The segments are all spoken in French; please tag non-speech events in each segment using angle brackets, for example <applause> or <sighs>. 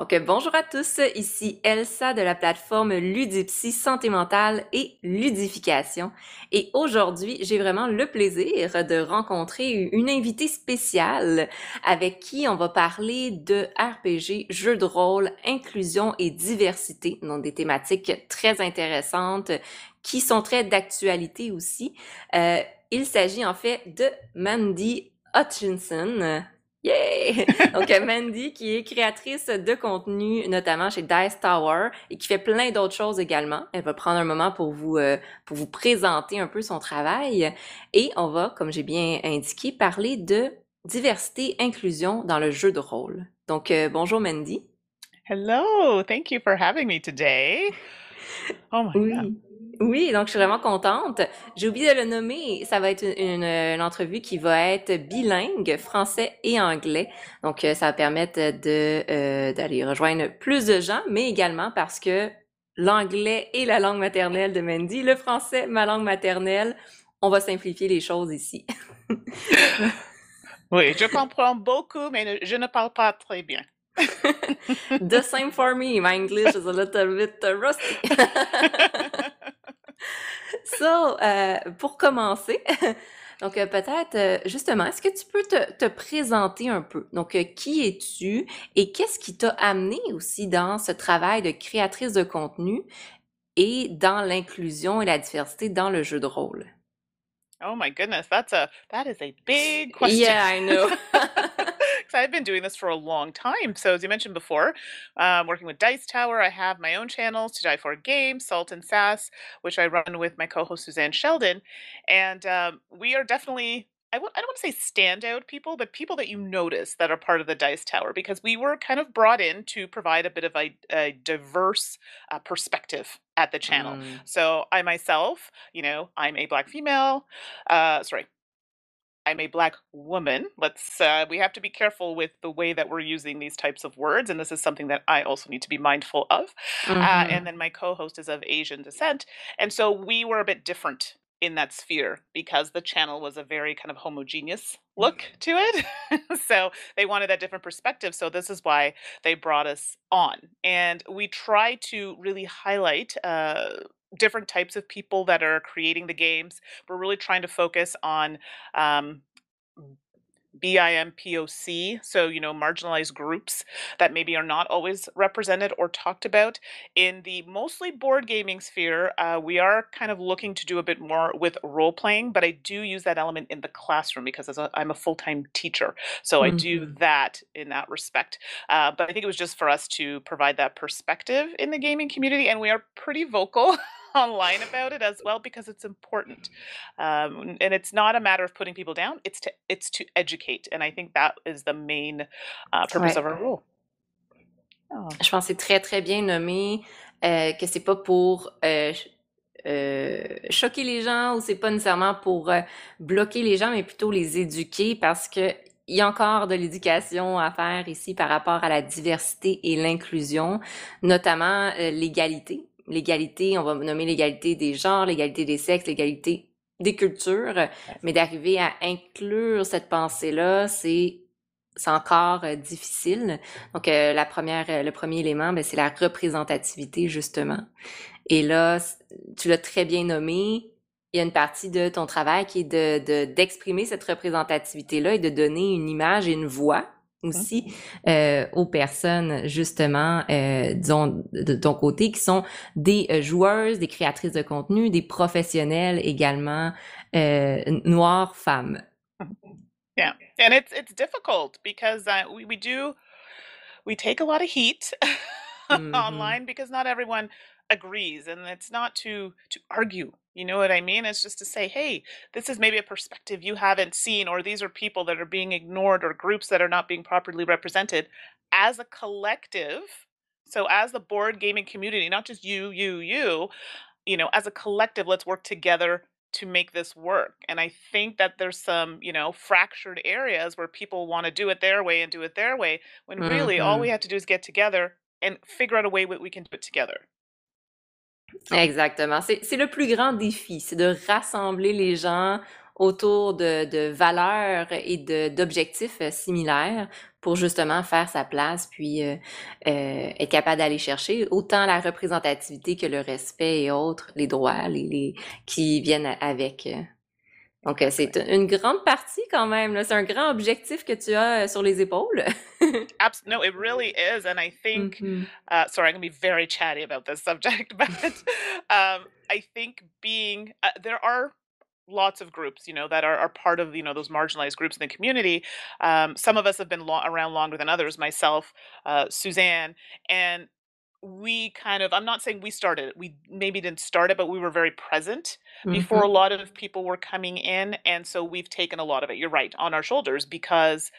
Donc, bonjour à tous, ici Elsa de la plateforme Ludipsy Santé mentale et ludification. Et aujourd'hui, j'ai vraiment le plaisir de rencontrer une invitée spéciale avec qui on va parler de RPG, jeux de rôle, inclusion et diversité, donc des thématiques très intéressantes qui sont très d'actualité aussi. Euh, il s'agit en fait de Mandy Hutchinson. Yeah! Donc, Mandy, qui est créatrice de contenu, notamment chez Dice Tower, et qui fait plein d'autres choses également. Elle va prendre un moment pour vous, euh, pour vous présenter un peu son travail. Et on va, comme j'ai bien indiqué, parler de diversité, inclusion dans le jeu de rôle. Donc, euh, bonjour Mandy. Hello, thank you for having me today. Oh my oui. God. Oui, donc je suis vraiment contente. J'ai oublié de le nommer. Ça va être une, une, entrevue qui va être bilingue, français et anglais. Donc euh, ça va permettre de euh, d'aller rejoindre plus de gens, mais également parce que l'anglais est la langue maternelle de Mandy, le français ma langue maternelle. On va simplifier les choses ici. <laughs> oui, je comprends beaucoup, mais je ne parle pas très bien. <laughs> The same for me. My English is a little bit rusty. <laughs> so, euh, pour commencer, <laughs> donc euh, peut-être euh, justement, est-ce que tu peux te, te présenter un peu? Donc, euh, qui es-tu et qu'est-ce qui t'a amené aussi dans ce travail de créatrice de contenu et dans l'inclusion et la diversité dans le jeu de rôle? Oh my goodness, that's a that is a big question. Yeah, I know. I've been doing this for a long time. So, as you mentioned before, um, working with Dice Tower, I have my own channels, To Die For Games, Salt and Sass, which I run with my co host Suzanne Sheldon. And um, we are definitely I w- I don't want to say standout people, but people that you notice that are part of the Dice Tower because we were kind of brought in to provide a bit of a, a diverse uh, perspective at the channel. Mm. So I myself, you know, I'm a black female. Uh, sorry, I'm a black woman. Let's uh, we have to be careful with the way that we're using these types of words, and this is something that I also need to be mindful of. Uh, mm-hmm. Uh, and then my co-host is of Asian descent, and so we were a bit different in that sphere because the channel was a very kind of homogeneous look to it. <laughs> so they wanted that different perspective. So this is why they brought us on. And we try to really highlight uh, different types of people that are creating the games. We're really trying to focus on um, BIMPOC, so you know, marginalized groups that maybe are not always represented or talked about. In the mostly board gaming sphere, uh, we are kind of looking to do a bit more with role playing, but I do use that element in the classroom because as a, I'm a full time teacher, so mm-hmm. I do mm-hmm. that in that respect. Uh, but I think it was just for us to provide that perspective in the gaming community, and we are pretty vocal. <laughs> <laughs> online about it as well because it's important um, and it's not a matter of putting people down it's to it's to educate and i think that is the main uh, purpose ouais. of our role oh. je pense que c'est très très bien nommé euh, que c'est pas pour euh, euh, choquer les gens ou c'est pas nécessairement pour euh, bloquer les gens mais plutôt les éduquer parce que il y a encore de l'éducation à faire ici par rapport à la diversité et l'inclusion, notamment euh, l'égalité l'égalité, on va nommer l'égalité des genres, l'égalité des sexes, l'égalité des cultures, mais d'arriver à inclure cette pensée-là, c'est c'est encore euh, difficile. Donc euh, la première, euh, le premier élément, ben, c'est la représentativité justement. Et là, tu l'as très bien nommé. Il y a une partie de ton travail qui est de d'exprimer cette représentativité-là et de donner une image et une voix aussi euh, aux personnes justement euh, disons de ton côté qui sont des euh, joueuses, des créatrices de contenu, des professionnels également euh, noires femmes. Yeah, and it's it's difficult because uh, we we do we take a lot of heat <laughs> mm-hmm. online because not everyone agrees and it's not to to argue you know what i mean it's just to say hey this is maybe a perspective you haven't seen or these are people that are being ignored or groups that are not being properly represented as a collective so as the board gaming community not just you you you you know as a collective let's work together to make this work and i think that there's some you know fractured areas where people want to do it their way and do it their way when really mm-hmm. all we have to do is get together and figure out a way that we can do it together Exactement. C'est le plus grand défi, c'est de rassembler les gens autour de, de valeurs et d'objectifs euh, similaires pour justement faire sa place, puis euh, euh, être capable d'aller chercher autant la représentativité que le respect et autres, les droits, les, les qui viennent avec. Donc, euh, c'est une grande partie quand même. C'est un grand objectif que tu as euh, sur les épaules. <laughs> Absolutely. No, it really is. And I think, mm-hmm. uh, sorry, I'm going to be very chatty about this subject, <laughs> but um, I think being, uh, there are lots of groups you know that are, are part of you know those marginalized groups in the community um, some of us have been lo- around longer than others myself uh, suzanne and we kind of i'm not saying we started it we maybe didn't start it but we were very present mm-hmm. before a lot of people were coming in and so we've taken a lot of it you're right on our shoulders because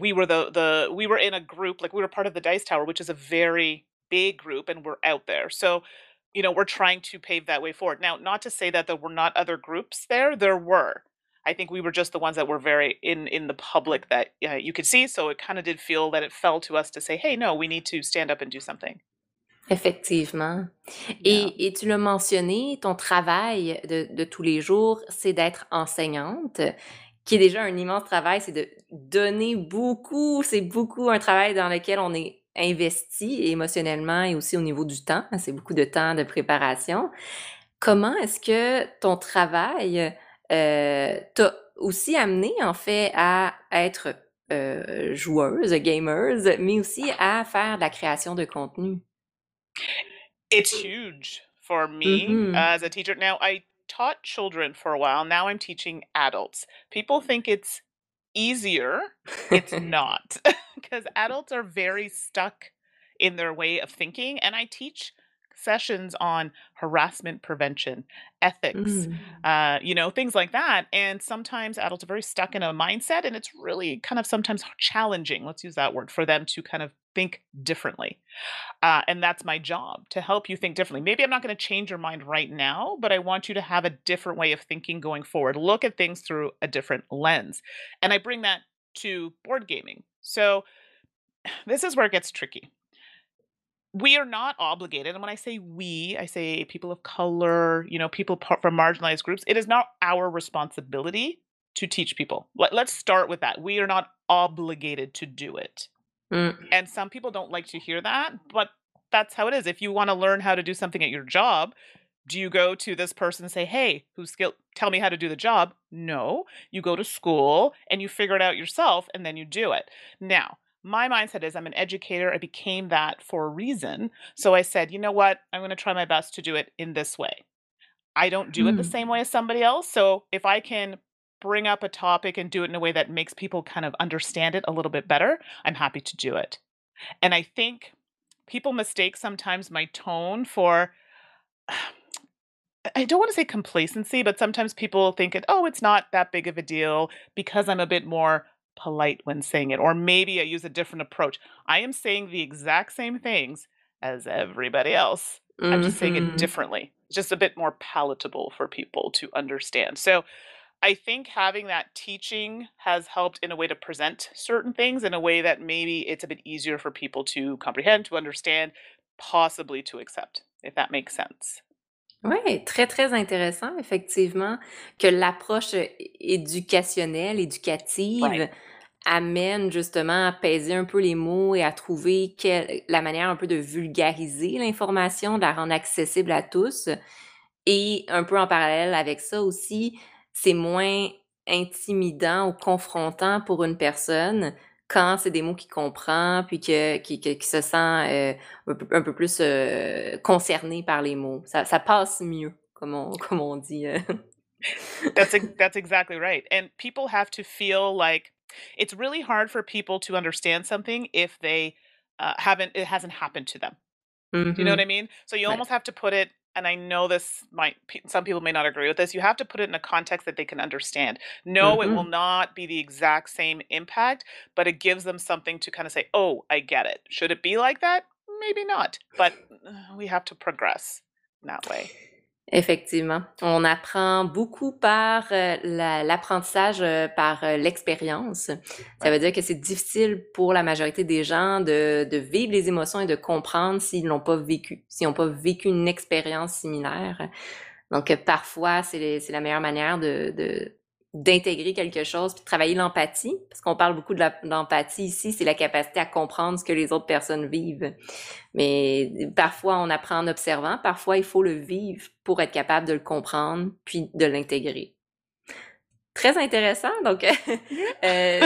we were the the we were in a group like we were part of the dice tower which is a very big group and we're out there so you know we're trying to pave that way forward now not to say that there were not other groups there there were I think we were just the ones that were very in in the public that uh, you could see. So it kind of did feel that it fell to us to say, "Hey, no, we need to stand up and do something." Effectivement. Et, et tu l'as mentionné, ton travail de, de tous les jours, c'est d'être enseignante, qui est déjà un immense travail, c'est de donner beaucoup, c'est beaucoup un travail dans lequel on est investi émotionnellement et aussi au niveau du temps, c'est beaucoup de temps de préparation. Comment est-ce que ton travail euh, t'a aussi amené en fait à être euh, joueuse, gameuse, mais aussi à faire de la création de contenu? It's huge for me Mm-hmm. as a teacher. Now, I taught children for a while. Now I'm teaching adults. People think it's easier. It's <laughs> not, because adults are very stuck in their way of thinking. And I teach sessions on harassment prevention, ethics, Mm. uh, you know, things like that. And sometimes adults are very stuck in a mindset, and it's really kind of sometimes challenging, let's use that word, for them to kind of think differently. Uh, and that's my job to help you think differently. Maybe I'm not going to change your mind right now, but I want you to have a different way of thinking going forward. Look at things through a different lens. And I bring that to board gaming. So <sighs> this is where it gets tricky we are not obligated and when i say we i say people of color you know people from marginalized groups it is not our responsibility to teach people Let, us start with that we are not obligated to do it Mm. and some people don't like to hear that but that's how it is if you want to learn how to do something at your job do you go to this person and say hey who's skill tell me how to do the job no you go to school and you figure it out yourself and then you do it now my mindset is I'm an educator. I became that for a reason. So I said, you know what? I'm going to try my best to do it in this way. I don't do it the Mm. same way as somebody else. So if I can bring up a topic and do it in a way that makes people kind of understand it a little bit better, I'm happy to do it. And I think people mistake sometimes my tone for I don't want to say complacency, but sometimes people think it, oh, it's not that big of a deal because I'm a bit more polite when saying it, or maybe I use a different approach. I am saying the exact same things as everybody else. I'm just saying it Mhm. differently. It's just a bit more palatable for people to understand. So I think having that teaching has helped in a way to present certain things in a way that maybe it's a bit easier for people to comprehend, to understand, possibly to accept, if that makes sense. Ouais, très, très intéressant, effectivement, que l'approche é éducationnelle, éducative amène justement à peser un peu les mots et à trouver quelle la manière un peu de vulgariser l'information, de la rendre accessible à tous et un peu en parallèle avec ça aussi, c'est moins intimidant ou confrontant pour une personne quand c'est des mots qu'il comprend puis que qui que qui se sent, heu, un peu un peu plus, heu, concerné par les mots. Ça ça passe mieux, comme on <laughs> comme on dit, heu. That's that's exactly right, and people have to feel like it's really hard for people to understand something if they, uh, haven't it hasn't happened to them. Do you know what I mean? So you almost have to put it and I know this might some people may not agree with this, you have to put it in a context that they can understand. No, it will Mhm. not be the exact same impact, but it gives them something to kinda say, "Oh, I get it." Should it be like that? Maybe not, but uh, we have to progress in that way. Effectivement. On apprend beaucoup par, la l'apprentissage, heu, par, heu, l'expérience. Ça Ouais. veut dire que c'est difficile pour la majorité des gens de de vivre les émotions et de comprendre s'ils l'ont pas vécu, s'ils ont pas vécu une expérience similaire. Donc, parfois, c'est les c'est la meilleure manière de de d'intégrer quelque chose, puis de travailler l'empathie, parce qu'on parle beaucoup de l'empathie ici, c'est la capacité à comprendre ce que les autres personnes vivent. Mais parfois, on apprend en observant, parfois, il faut le vivre pour être capable de le comprendre, puis de l'intégrer. Très intéressant, donc, <laughs> euh,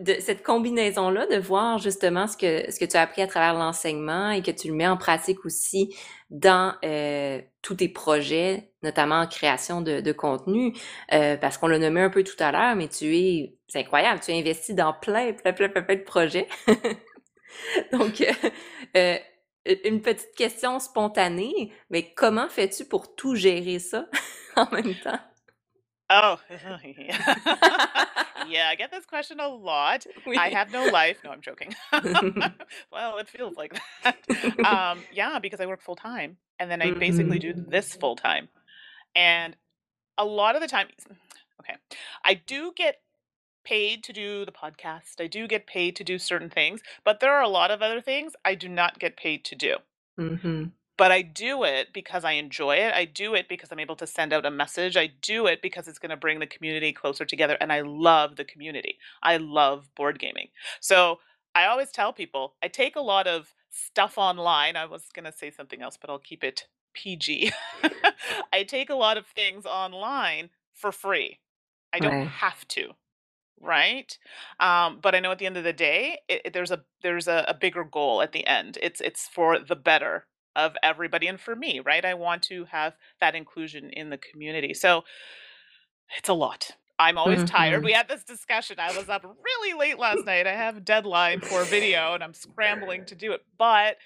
de cette combinaison-là, de voir justement ce que, ce que tu as appris à travers l'enseignement et que tu le mets en pratique aussi dans euh, tous tes projets, notamment en création de, contenu, euh, parce qu'on l'a nommé un peu tout à l'heure, mais tu es, c'est incroyable, tu as investi dans plein, plein, plein, plein, plein de projets. <laughs> donc, euh, euh, une petite question spontanée, mais comment fais-tu pour tout gérer ça <laughs> en même temps? Oh, <laughs> yeah, I get this question a lot. <laughs> I have no life. No, I'm joking. <laughs> <laughs> well, it feels like that. Um, yeah, because I work full time and then I basically do Mhm. this full time. And a lot of the time, <sighs> okay, I do get paid to do the podcast. I do get paid to do certain things, but there are a lot of other things I do not get paid to do. Mhm. But I do it because I enjoy it. I do it because I'm able to send out a message. I do it because it's going to bring the community closer together. And I love the community. I love board gaming. So I always tell people I take a lot of stuff online. I was going to say something else, but I'll keep it PG. <laughs> I take a lot of things online for free. I don't Ouais. have to right um but i know at the end of the day it, it- there's a there's a, a bigger goal at the end it's it's for the better of everybody and for me right? I want to have that inclusion in the community. So it's a lot. I'm always tired. Mm-hmm. We had this discussion. I was up really late last night. I have a deadline for a video and i'm scrambling to do it. But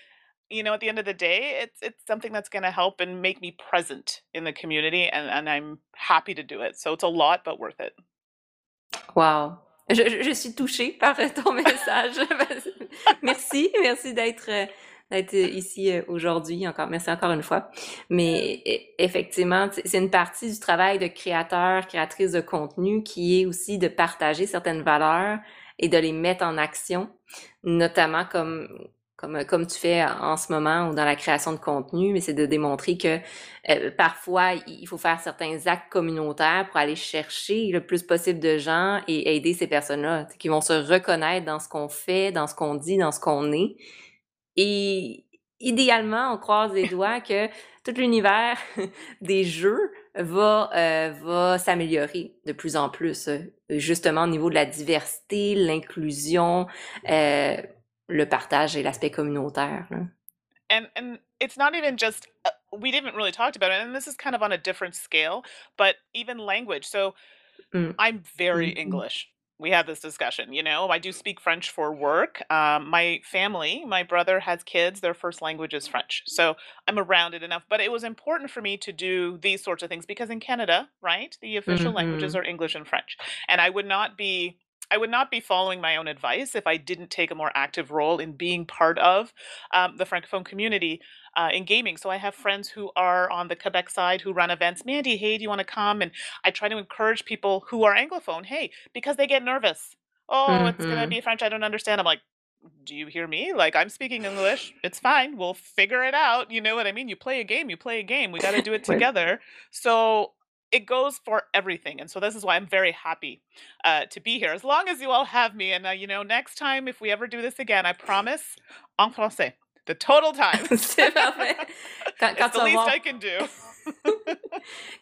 you know at the end of the day it's it's something that's going to help and make me present in the community and and i'm happy to do it. So it's a lot but worth it. Wow! Je, je- je suis touchée par ton message. <laughs> merci, merci d'être euh, d'être ici euh, aujourd'hui. Encore, merci encore une fois. Mais e- effectivement, c'est une partie du travail de créateur, créatrice de contenu qui est aussi de partager certaines valeurs et de les mettre en action, notamment comme comme comme tu fais en ce moment ou dans la création de contenu, mais c'est de démontrer que euh, parfois, il faut faire certains actes communautaires pour aller chercher le plus possible de gens et aider ces personnes-là, qui vont se reconnaître dans ce qu'on fait, dans ce qu'on dit, dans ce qu'on est. Et idéalement, on croise les doigts que tout l'univers <laughs> des jeux va, euh, va s'améliorer de plus en plus, euh, justement au niveau de la diversité, l'inclusion, euh, le partage et l'aspect communautaire. là. and and it's not even just uh, we didn't really talked about it and this is kind of on a different scale but even language so Mm. i'm very Mhm. english we had this discussion you know i do speak french for work um, my family my brother has kids their first language is french so i'm around it enough but it was important for me to do these sorts of things because in canada right the official languages Mhm. are english and french and i would not be I would not be following my own advice if I didn't take a more active role in being part of um, the francophone community uh, in gaming. So I have friends who are on the Quebec side who run events. Mandy, hey, do you want to come? And I try to encourage people who are anglophone, hey, because they get nervous. Oh, it's gonna Mhm. be French. I don't understand. I'm like, do you hear me? Like I'm speaking English. It's fine. We'll figure it out. You know what I mean? You play a game. You play a game. We got to do it together. So it goes for everything. And so this is why I'm very happy uh, to be here. As long as you all have me. And uh, you know, next time if we ever do this again, I promise en français, the total time. <laughs> C'est parfait. <laughs> Quand, quand it's the least avoir, I can do. <laughs>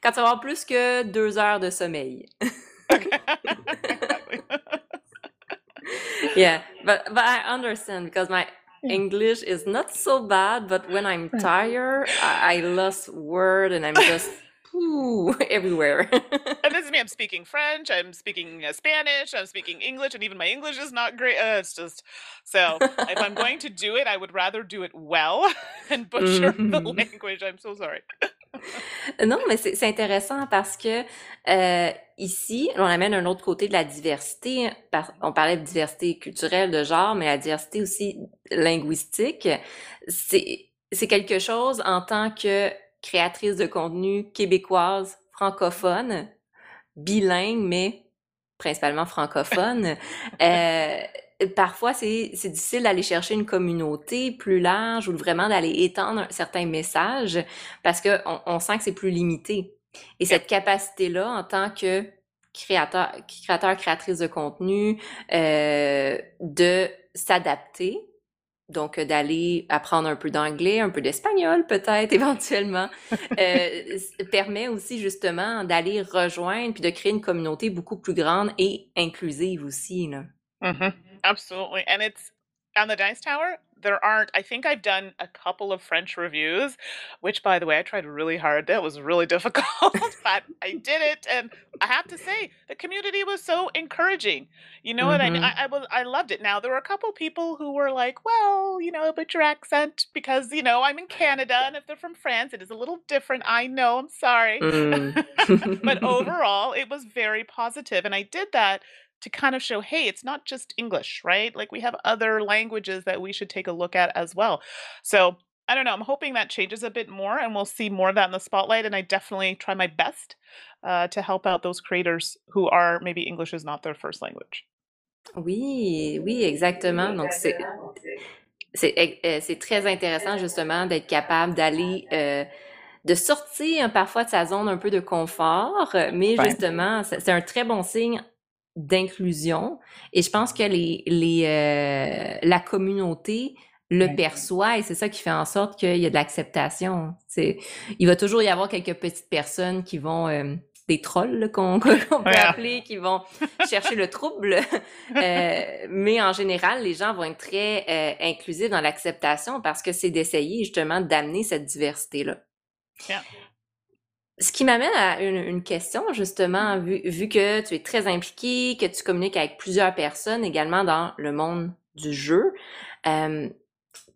quand tu vas avoir plus que deux heures de sommeil. Okay. Yeah, but but I understand because my English is not so bad, but when I'm tired, I, I lost word and I'm just ooh, <laughs> everywhere. <laughs> And this is me. I'm speaking French. I'm speaking uh, Spanish. I'm speaking English, and even my English is not great. Uh, it's just so. If I'm going to do it, I would rather do it well <laughs> and butcher the Mhm. language. I'm so sorry. Non, mais c'est c'est intéressant parce que euh, ici, on amène un autre côté de la diversité. On parlait de diversité culturelle, de genre, mais la diversité aussi linguistique. C'est c'est quelque chose en tant que créatrice de contenu québécoise, francophone, bilingue, mais principalement francophone. <laughs> euh, parfois, c'est c'est difficile d'aller chercher une communauté plus large ou vraiment d'aller étendre un certain message parce que on, sent que c'est plus limité. Et cette capacité-là, en tant que créateurs, créateurs, créatrices de contenu, euh, de s'adapter. Donc, d'aller apprendre un peu d'anglais, un peu d'espagnol peut-être <laughs> éventuellement, euh, permet aussi justement d'aller rejoindre puis de créer une communauté beaucoup plus grande et inclusive aussi. Là. Mm-hmm. Absolutely. And it's on the Dice Tower, there aren't I think I've done a couple of French reviews, which by the way, I tried really hard. That was really <laughs> difficult, but I did it and I have to say the community was so encouraging. You know what I mean? Mm-hmm. I, I was I loved it. Now there were a couple people who were like, well, you know, but your accent because, you know, I'm in Canada and if they're from France, it is a little different. I know, I'm sorry. Mm. <laughs> but <laughs> overall, it was very positive and I did that to kind of show, hey, it's not just English, right? Like we have other languages that we should take a look at as well. So I don't know. I'm hoping that changes a bit more and we'll see more of that in the spotlight. And I definitely try my best uh, to help out those creators who are maybe English is not their first language. Oui, oui, exactement. Donc, c'est, c'est, euh, c'est très intéressant justement d'être capable d'aller, euh, de sortir parfois de sa zone un peu de confort, mais justement, c'est un très bon signe d'inclusion. Et je pense que les, les, euh, la communauté le perçoit et c'est ça qui fait en sorte qu'il y a de l'acceptation. C'est, il va toujours y avoir quelques petites personnes qui vont, euh, des trolls qu'on <laughs> qu'on peut Ouais. appeler, qui vont chercher le trouble. Euh, mais en général, les gens vont être très inclusifs dans l'acceptation parce que c'est d'essayer justement d'amener cette diversité-là. Yeah. Ce qui m'amène à une, une question, justement, vu, vu que tu es très impliqué, que tu communiques avec plusieurs personnes également dans le monde du jeu, euh,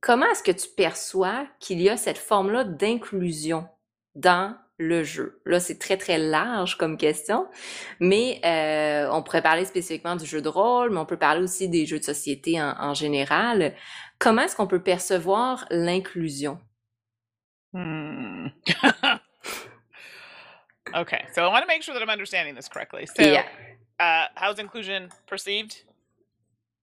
comment est-ce que tu perçois qu'il y a cette forme-là d'inclusion dans le jeu? Là, c'est très, très large comme question, mais euh, on pourrait parler spécifiquement du jeu de rôle, mais on peut parler aussi des jeux de société en, en général. Comment est-ce qu'on peut percevoir l'inclusion? Hmm. <laughs> okay, so I want to make sure that I'm understanding this correctly. So, Yeah. uh, how's inclusion perceived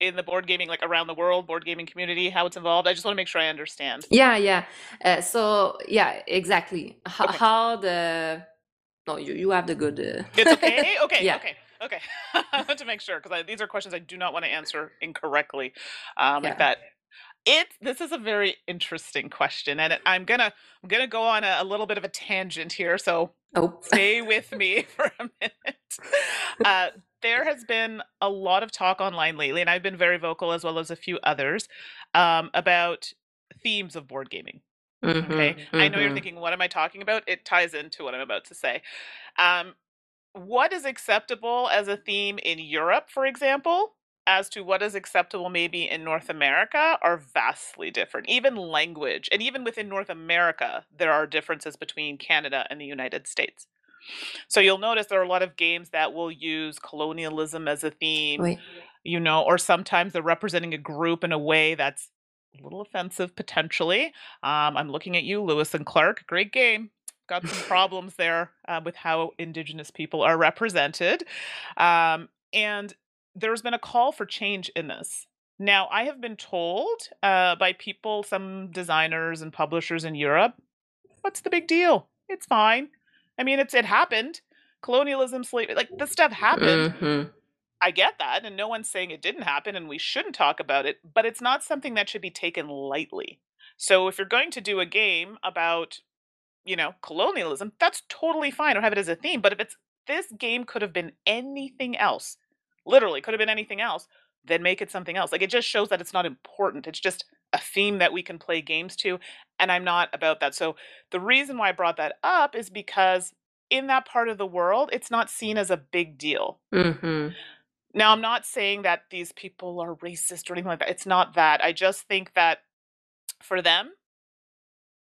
in the board gaming, like around the world, board gaming community? How it's involved? I just want to make sure I understand. Yeah, yeah. Uh, so yeah, exactly. H- Okay. How the no, you you have the good. Uh... It's okay. <laughs> Okay. Yeah. Okay. Okay. I <laughs> want to make sure because these are questions I do not want to answer incorrectly, um, Yeah. like that. It. This is a very interesting question, and it, I'm gonna I'm gonna go on a, a little bit of a tangent here. So Oh. stay with me <laughs> for a minute. Uh, there has been a lot of talk online lately, and I've been very vocal as well as a few others um, about themes of board gaming. Mhm, Okay. I know you're mhm. thinking, what am I talking about? It ties into what I'm about to say. Um, what is acceptable as a theme in Europe, for example, as to what is acceptable maybe in North America are vastly different. Even language, and even within North America, there are differences between Canada and the United States. So you'll notice there are a lot of games that will use colonialism as a theme, Oui. you know, or sometimes they're representing a group in a way that's a little offensive potentially. Um, I'm looking at you, Lewis and Clark. Great game. Got some <laughs> problems there uh, with how Indigenous people are represented. Um, and there's been a call for change in this. Now, I have been told uh, by people, some designers and publishers in Europe, what's the big deal? It's fine. I mean, it's it happened. Colonialism, slavery, like this stuff happened. Mhm. I get that, and no one's saying it didn't happen and we shouldn't talk about it, but it's not something that should be taken lightly. So if you're going to do a game about, you know, colonialism, that's totally fine or have it as a theme. But if it's this game could have been anything else, literally could have been anything else, then make it something else. Like it just shows that it's not important. It's just a theme that we can play games to. And I'm not about that. So the reason why I brought that up is because in that part of the world, it's not seen as a big deal. Mhm. Now, I'm not saying that these people are racist or anything like that. It's not that. I just think that for them,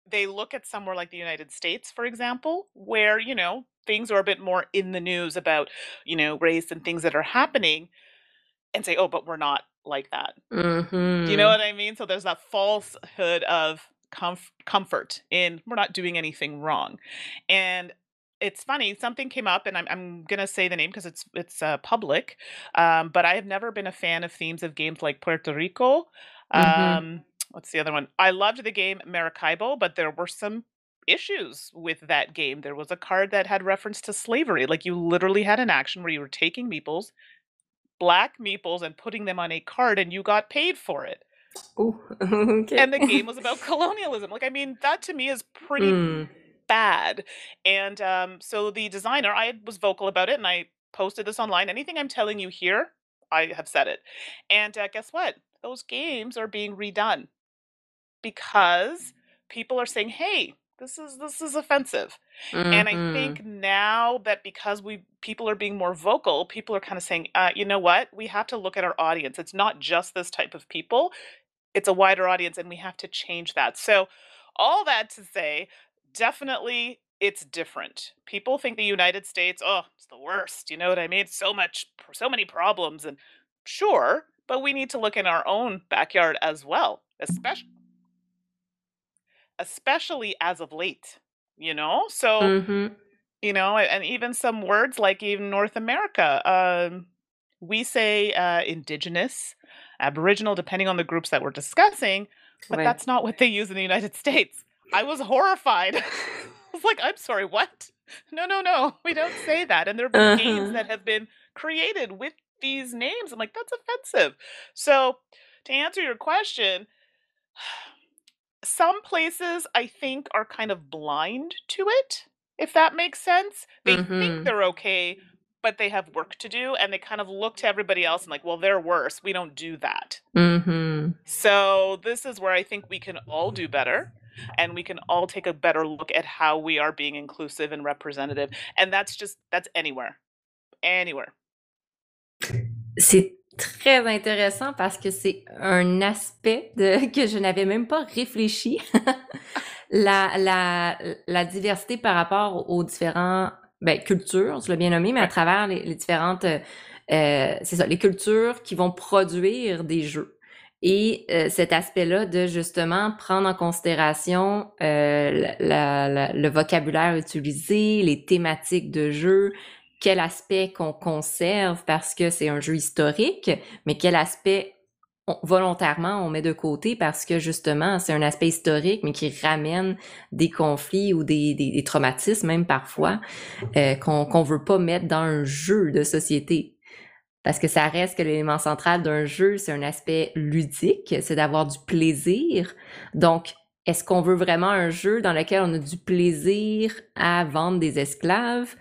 they look at somewhere like the United States, for example, where, you know, things are a bit more in the news about, you know, race and things that are happening and say, oh, but we're not like that. Do you know Mhm. what I mean? So there's that falsehood of comf- comfort in we're not doing anything wrong. And it's funny, something came up, and I'm, I'm gonna say the name because it's it's uh, public. Um, but I have never been a fan of themes of games like Puerto Rico. Mhm. Um, what's the other one? I loved the game Maracaibo, but there were some issues with that game. There was a card that had reference to slavery. Like you literally had an action where you were taking meeples, black meeples, and putting them on a card, and you got paid for it. Oh, <laughs> okay. And the game was about <laughs> colonialism. Like, I mean, that to me is pretty Mm. bad. And um, so the designer, I was vocal about it, and I posted this online. Anything I'm telling you here, I have said it. And uh, guess what? Those games are being redone because people are saying, "Hey, this is this is offensive." And I Mhm. think now that because we people are being more vocal, people are kind of saying, uh, "You know what? We have to look at our audience. It's not just this type of people. It's a wider audience, and we have to change that." So, all that to say, definitely it's different. People think the United States, oh, it's the worst. You know what I mean? So much, so many problems, and sure, but we need to look in our own backyard as well, especially especially as of late. You know, so Mhm. you know, and even some words like even North America, um, we say uh, indigenous, aboriginal, depending on the groups that we're discussing, but Ouais. that's not what they use in the United States. I was horrified. <laughs> I was like, I'm sorry, what? No, no, no, we don't say that. And there have been games Uh-huh. that have been created with these names. I'm like, that's offensive. So, to answer your question, some places I think are kind of blind to it, if that makes sense. They think Mhm. they're okay, but they have work to do, and they kind of look to everybody else and like, well, they're worse. We don't do that. Mhm. So this is where I think we can all do better and we can all take a better look at how we are being inclusive and representative. And that's just that's anywhere. Anywhere. C'est très intéressant parce que c'est un aspect de <laughs> que je n'avais même pas réfléchi. <laughs> La la la diversité par rapport aux différents, ben, cultures, tu l'as bien nommé, mais à travers les les différentes, heu c'est ça, les cultures qui vont produire des jeux et heu, cet aspect-là de justement prendre en considération, la la le vocabulaire utilisé, les thématiques de jeu, quel aspect qu'on conserve parce que c'est un jeu historique, mais quel aspect on volontairement on met de côté parce que justement c'est un aspect historique, mais qui ramène des conflits ou des traumatismes même parfois, heu, qu'on qu'on veut pas mettre dans un jeu de société. Parce que ça reste que l'élément central d'un jeu, c'est un aspect ludique, c'est d'avoir du plaisir. Donc, est-ce qu'on veut vraiment un jeu dans lequel on a du plaisir à vendre des esclaves?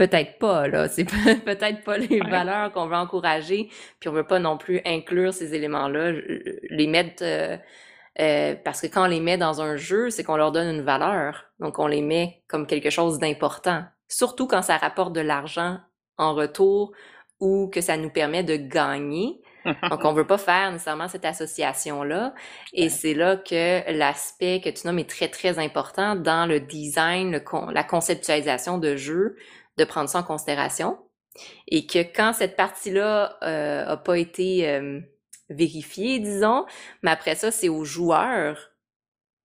Peut-être pas, là. C'est peut <laughs> peut-être pas les Ouais. valeurs qu'on veut encourager, puis on veut pas non plus inclure ces éléments-là, l les mettre, heu heu, parce que quand on les met dans un jeu, c'est qu'on leur donne une valeur. Donc on les met comme quelque chose d'important. Surtout quand ça rapporte de l'argent en retour ou que ça nous permet de gagner. Donc on <laughs> veut pas faire nécessairement cette association-là et Ouais. c'est là que l'aspect que tu nommes est très, très important dans le design, le con la conceptualisation de jeux, de prendre ça en considération et que quand cette partie-là, heu, a pas été, hem, vérifiée, disons, mais après ça, c'est aux joueurs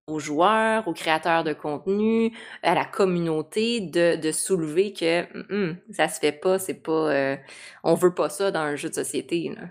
aux joueurs, aux créateurs de contenu, à la communauté de de soulever que: «Mmh mh, ça se fait pas, c'est pas, heu, on veut pas ça dans un jeu de société, là».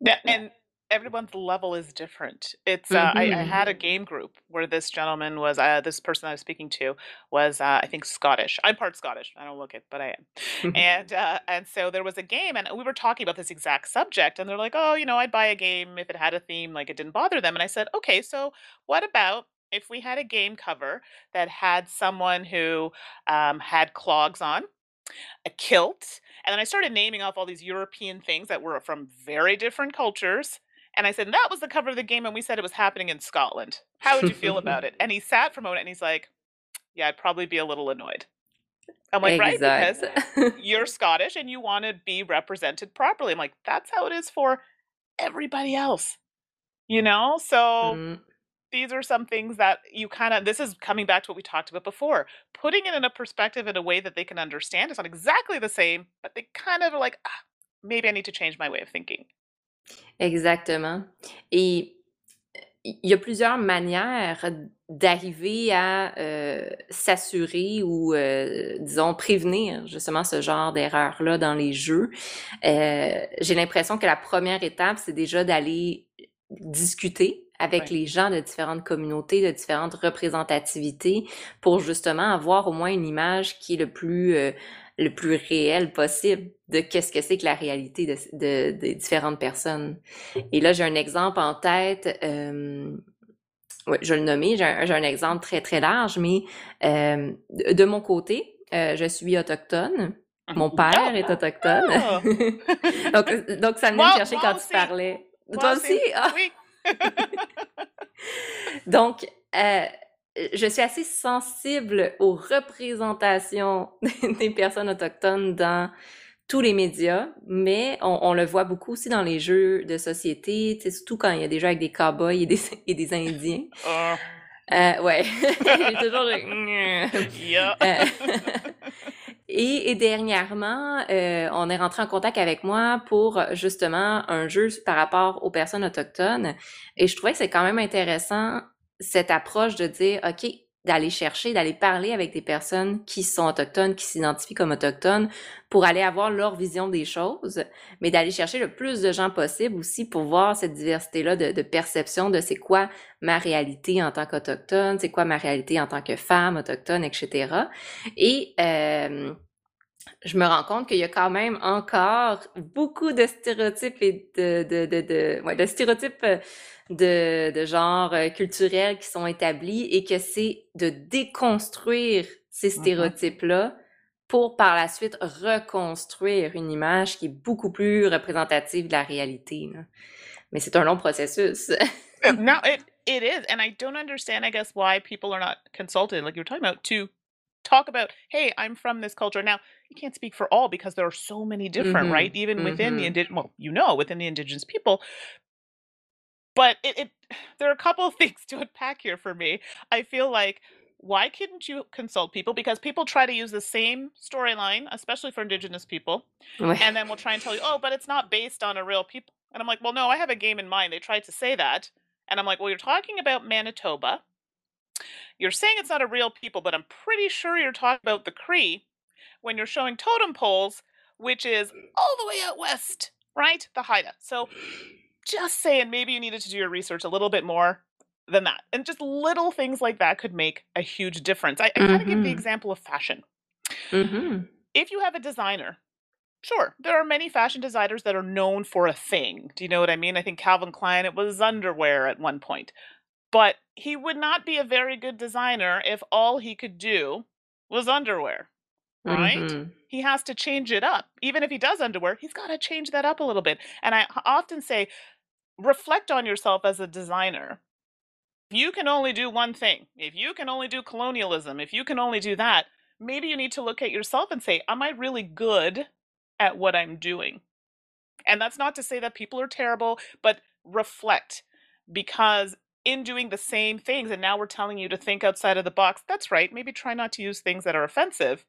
Yeah, Yeah. and everyone's level is different. It's uh, I, I had a game group where this gentleman was uh, this person I was speaking to was uh, I think Scottish. I'm part Scottish. I don't look it, but I am. And uh, and so there was a game, and we were talking about this exact subject, and they're like, "Oh, you know, I'd buy a game if it had a theme, like it didn't bother them." And I said, "Okay, so what about if we had a game cover that had someone who um, had clogs on, a kilt, and then I started naming off all these European things that were from very different cultures." And I said, "That was the cover of the game, and we said it was happening in Scotland. How would you feel about it?" <laughs> And he sat for a moment, and he's like, "Yeah, I'd probably be a little annoyed." I'm like, "Right, because you're Scottish and you want to be represented properly." I'm like, "That's how it is for everybody else." You know? So Mmh. these are some things that you kind of this is coming back to what we talked about before. Putting it in a perspective in a way that they can understand. It's not exactly the same, but they kind of are like, ah, maybe I need to change my way of thinking. Exactement. Et il y a plusieurs manières d'arriver à, heu, s'assurer ou, heu, disons prévenir justement ce genre d'erreurs-là dans les jeux. Heu, j'ai l'impression que la première étape, c'est déjà d'aller discuter avec les gens de différentes communautés, de différentes représentativités, pour justement avoir au moins une image qui est le plus euh, le plus réel possible de qu'est-ce que c'est que la réalité de, de, de, différentes personnes. Et là, j'ai un exemple en tête. Euh, ouais, je vais le nommer. J'ai un, un, exemple très très large, mais euh, de, mon côté, euh, je suis autochtone. Mon <laughs> père est autochtone. Oh! <laughs> donc, donc, ça venait me chercher quand tu parlais. Toi aussi? Ah. Oui. <laughs> Donc, je suis assez sensible aux représentations des personnes autochtones dans tous les médias, mais on, le voit beaucoup aussi dans les jeux de société, surtout quand il y a des jeux avec des cowboys et des, <laughs> et des Indiens. Oh. Euh, ouais, <laughs> j'ai toujours... <laughs> Euh, et, et, dernièrement, euh, on est rentré en contact avec moi pour justement un jeu par rapport aux personnes autochtones. Et je trouvais que c'est quand même intéressant cette approche de dire, OK, d'aller chercher, d'aller parler avec des personnes qui sont autochtones, qui s'identifient comme autochtones, pour aller avoir leur vision des choses, mais d'aller chercher le plus de gens possible aussi pour voir cette diversité-là de, perception de c'est quoi ma réalité en tant qu'autochtone, c'est quoi ma réalité en tant que femme autochtone, etc. Et je me rends compte qu'il y a quand même encore beaucoup de stéréotypes et de, de, de, de, ouais, de stéréotypes de, de genre euh, culturels qui sont établis et que c'est de déconstruire ces mm-hmm. stéréotypes-là pour par la suite reconstruire une image qui est beaucoup plus représentative de la réalité. Là. Mais c'est un long processus. <laughs> no, it, it is. And I don't understand, I guess, why people are not consulted, like you were talking about, to talk about, hey, I'm from this culture. Now, you can't speak for all because there are so many different, mm-hmm. right? Even mm-hmm. within the mm-hmm. indigenous, well, you know, within the indigenous people. But it, it, <sighs> there are a couple of <laughs> things to unpack here for me. I feel like why couldn't you consult people? Because people try to use the same storyline, especially for indigenous people, and then we'll try and tell you, oh, but it's not based on a real people. And I'm like, well, no, I have a game in mind. They tried to say that. And I'm like, well, you're talking about Manitoba. You're saying it's not a real people, but I'm pretty sure you're talking about the Cree when you're showing totem poles, which is all the way out west, right? The Haida. So just saying, maybe you needed to do your research a little bit more than that. And just little things like that could make a huge difference. I, I kind of give the mm-hmm. example of fashion. Mm-hmm. If you have a designer, sure, there are many fashion designers that are known for a thing. Do you know what I mean? I think Calvin Klein, it was underwear at one point. But he would not be a very good designer if all he could do was underwear, right? Mm-hmm. He has to change it up. Even if he does underwear, he's got to change that up a little bit. And I often say, reflect on yourself as a designer. If you can only do one thing, if you can only do colonialism, if you can only do that, maybe you need to look at yourself and say, Am I really good at what I'm doing? And that's not to say that people are terrible, but reflect because in doing the same things, and now we're telling you to think outside of the box, that's right. Maybe try not to use things that are offensive.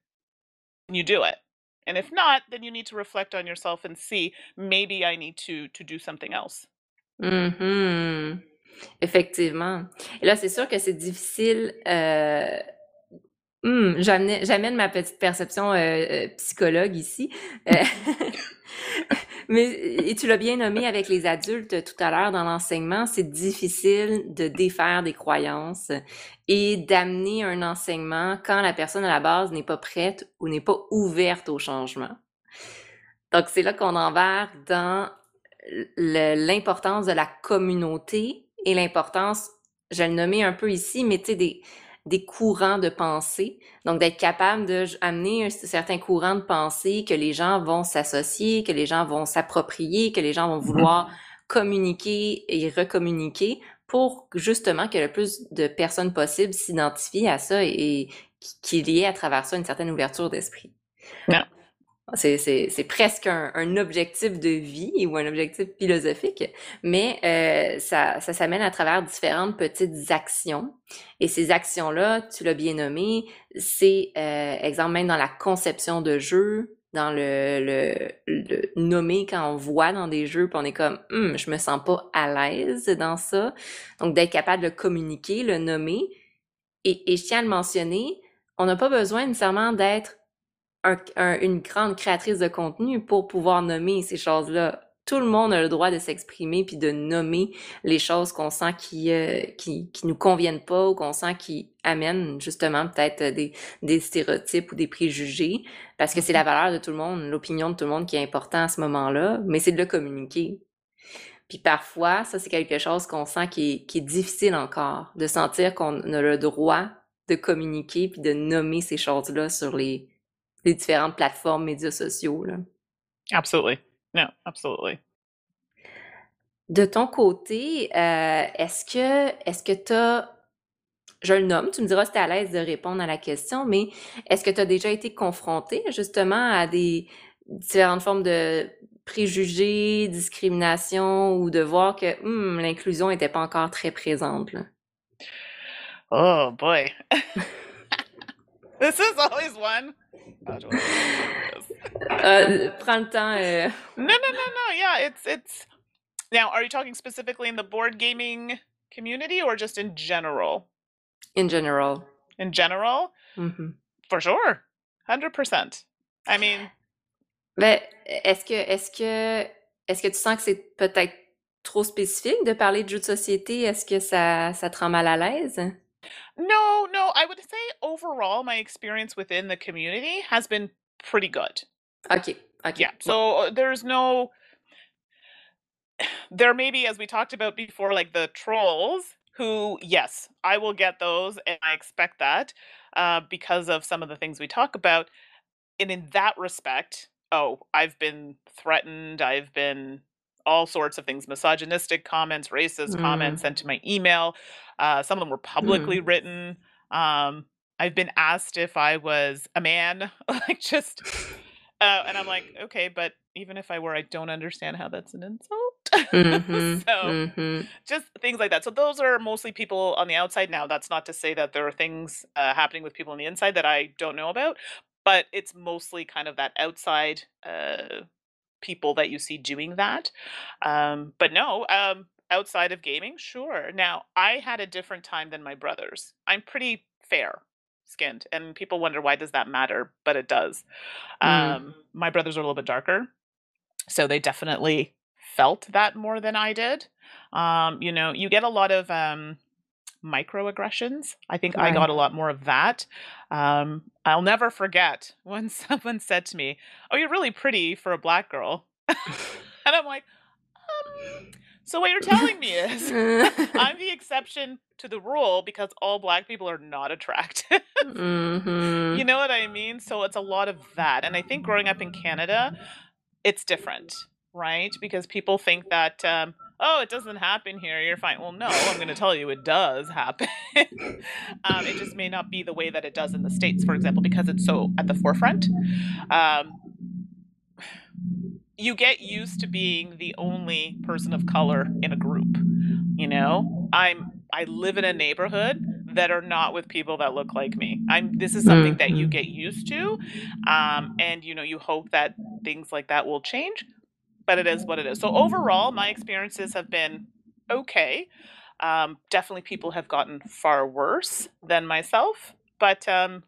And you do it. And if not, then you need to reflect on yourself and see maybe I need to to do something else. Mmh Effectivement. Et là, c'est sûr que c'est difficile. Euh... Hmm, j'amène ma petite perception euh, euh, psychologue ici. Euh, <laughs> <laughs> <laughs> mais et tu l'as bien nommé avec les adultes tout à l'heure dans l'enseignement, c'est difficile de défaire des croyances et d'amener un enseignement quand la personne à la base n'est pas prête ou n'est pas ouverte au changement. Donc c'est là qu'on embarque dans l'importance de la communauté et l'importance, je le nommais un peu ici, mais tu sais, des, des courants de pensée. Donc, d'être capable d'amener un certain courant de pensée que les gens vont s'associer, que les gens vont s'approprier, que les gens vont mm-hmm. vouloir communiquer et recommuniquer pour justement que le plus de personnes possibles s'identifient à ça et, qu'il y ait à travers ça une certaine ouverture d'esprit. C'est presque un, un, objectif de vie ou un objectif philosophique, mais euh, ça, ça s'amène à travers différentes petites actions. Et ces actions-là, tu l'as bien nommé, c'est, euh, exemple, même dans la conception de jeux, dans le, le, le, nommer quand on voit dans des jeux, puis on est comme hum, je me sens pas à l'aise dans ça. Donc d'être capable de communiquer, le nommer. Et, et je tiens à le mentionner, on n'a pas besoin nécessairement d'être un, une grande créatrice de contenu pour pouvoir nommer ces choses-là. tout le monde a le droit de s'exprimer puis de nommer les choses qu'on sent qui, euh, qui, qui nous conviennent pas ou qu'on sent qui amènent justement peut-être des, des stéréotypes ou des préjugés parce que c'est la valeur de tout le monde, l'opinion de tout le monde qui est important à ce moment-là, mais c'est de le communiquer. Puis parfois, ça c'est quelque chose qu'on sent qui est, qui est difficile encore, de sentir qu'on a le droit de communiquer puis de nommer ces choses-là sur les, les différentes plateformes médias sociaux. Là. Absolutely. No, absolutely. De ton côté, euh, est-ce que est-ce que tu as je le nomme, tu me diras si tu es à l'aise de répondre à la question, mais est-ce que tu as déjà été confronté justement à des différentes formes de préjugés, discrimination ou de voir que hmm, l'inclusion n'était pas encore très présente? Là? Oh boy. <laughs> <laughs> this is always one. <laughs> uh, prends. Uh... No, no, no, no. Yeah, it's it's. Now, are you talking specifically in the board gaming community or just in general? In general. In general, mm-hmm. for sure, hundred percent. I mean. Mais est-ce que est-ce que est-ce que tu sens que c'est peut-être trop spécifique de parler de jeux de société? Est-ce que ça ça te rend mal à l'aise? No, no, I would say overall my experience within the community has been pretty good. Okay. Okay. Yeah. So uh, there's no there may be as we talked about before like the trolls who yes, I will get those and I expect that uh, because of some of the things we talk about and in that respect, oh, I've been threatened, I've been all sorts of things misogynistic comments, racist mm. comments sent to my email. Uh, some of them were publicly mm. written. Um, I've been asked if I was a man, <laughs> like just, uh, and I'm like, <laughs> okay, but even if I were, I don't understand how that's an insult. <laughs> Mm-hmm. so mm-hmm. just things like that. So those are mostly people on the outside. Now, that's not to say that there are things uh, happening with people on the inside that I don't know about, but it's mostly kind of that outside uh, people that you see doing that. Um, but no, um, outside of gaming, sure. Now, I had a different time than my brothers. I'm pretty fair skinned, and people wonder why does that matter, but it does. Mm. Um, my brothers are a little bit darker, so they definitely felt that more than I did. Um, you know, you get a lot of um, microaggressions. I think I got a lot more of that. Um, I'll never forget <laughs> when someone said to me, "Oh, you're really pretty for a black girl," <laughs> and I'm like, um, "So what you're telling me is <laughs> <laughs> I'm the exception to the rule because all black people are not attractive." <laughs> mm-hmm. You know what I mean? So it's a lot of that, and I think growing up in Canada, it's different, right? Because people think that. Um, oh, it doesn't happen here. You're fine. Well, no, I'm going to tell you it does happen. um, it just may not be the way that it does in the States, for example, because it's so at the forefront. Um, you get used to being the only person of color in a group. You know, I'm I live in a neighborhood that are not with people that look like me. I'm this is something that you Mhm. get used to. Um, and you know, you hope that things like that will change but it is what it is. So overall, my experiences have been okay. Um, definitely, people have gotten far worse than myself, but um,